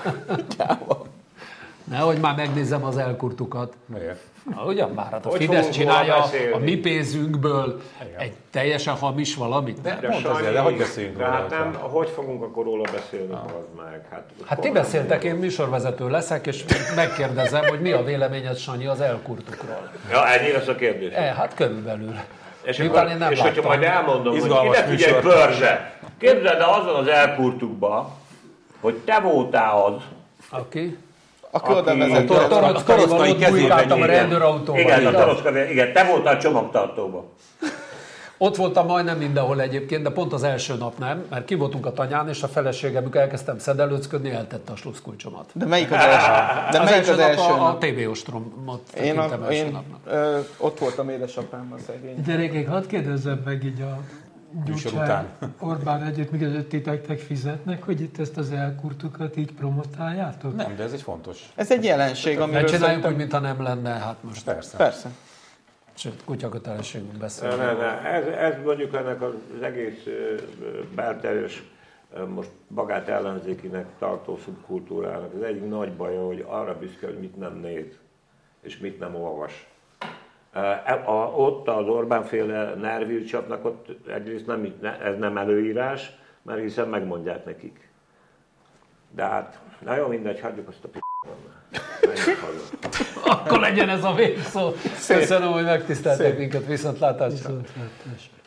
Nehogy már megnézzem az elkurtukat. Miért? Na, ugyan már, hát a Hogy Fidesz csinálja a mi pénzünkből Igen. egy teljesen hamis valamit. De, De azért, de hogy beszéljünk de róla? hát nem, hogyha- hogy fogunk akkor róla beszélni, az meg? Hát, Hát ti beszéltek, én műsorvezető leszek, és megkérdezem, hogy mi a véleményed, Sanyi, az elkurtukról. Ja, ennyi lesz a kérdés. E, hát körülbelül. És, Miután akkor, én nem és hogyha láttam. majd elmondom, Izgalmas hogy ide figyelj. Börzse! Képzeld el azon az elkurtukba, hogy te voltál az, Aki? Aki oda Aki- vezet. Tor- Toroszkai Toroszkaival ott kezében a igen. rendőrautóval. igen, a? Toroszka, igen, te voltál csomagtartóban. Ott voltam majdnem mindenhol egyébként, de pont az első nap nem, mert ki voltunk a tanyán, és a feleségem, amikor elkezdtem szedelőcködni, eltette a sluszkulcsomat. De melyik az első? De melyik az első nap? A, a? TB ostromot Én, a, első én napnak. ö, ott voltam édesapámmal szegény. Gyerekek, hadd kérdezzem meg így a Műsor után. Orbán együttműködőtitetek fizetnek, hogy itt ezt az elkurtukat így promotáljátok? Nem, de ez egy fontos. Ez egy jelenség, Ne amiről csináljunk, szerintem... hogy mintha nem lenne, hát most, Persze. Persze. sőt, kutyakötelességünk Ne, beszélni. ne, ne. Ez, ez mondjuk ennek az egész ö, most magát ellenzékinek tartó szubkultúrának az egyik nagy baja, hogy arra büszke, hogy mit nem néz, és mit nem olvas. E- A, ott az Orbán féle nervírcsapnak ott egyrészt nem, ne- ez nem előírás, mert hiszen megmondják nekik. De hát, na jó, mindegy, hagyjuk azt a p***t. Akkor legyen ez a végszó. Köszönöm, hogy megtiszteltek minket, viszontlátásra. Viszontlátásra.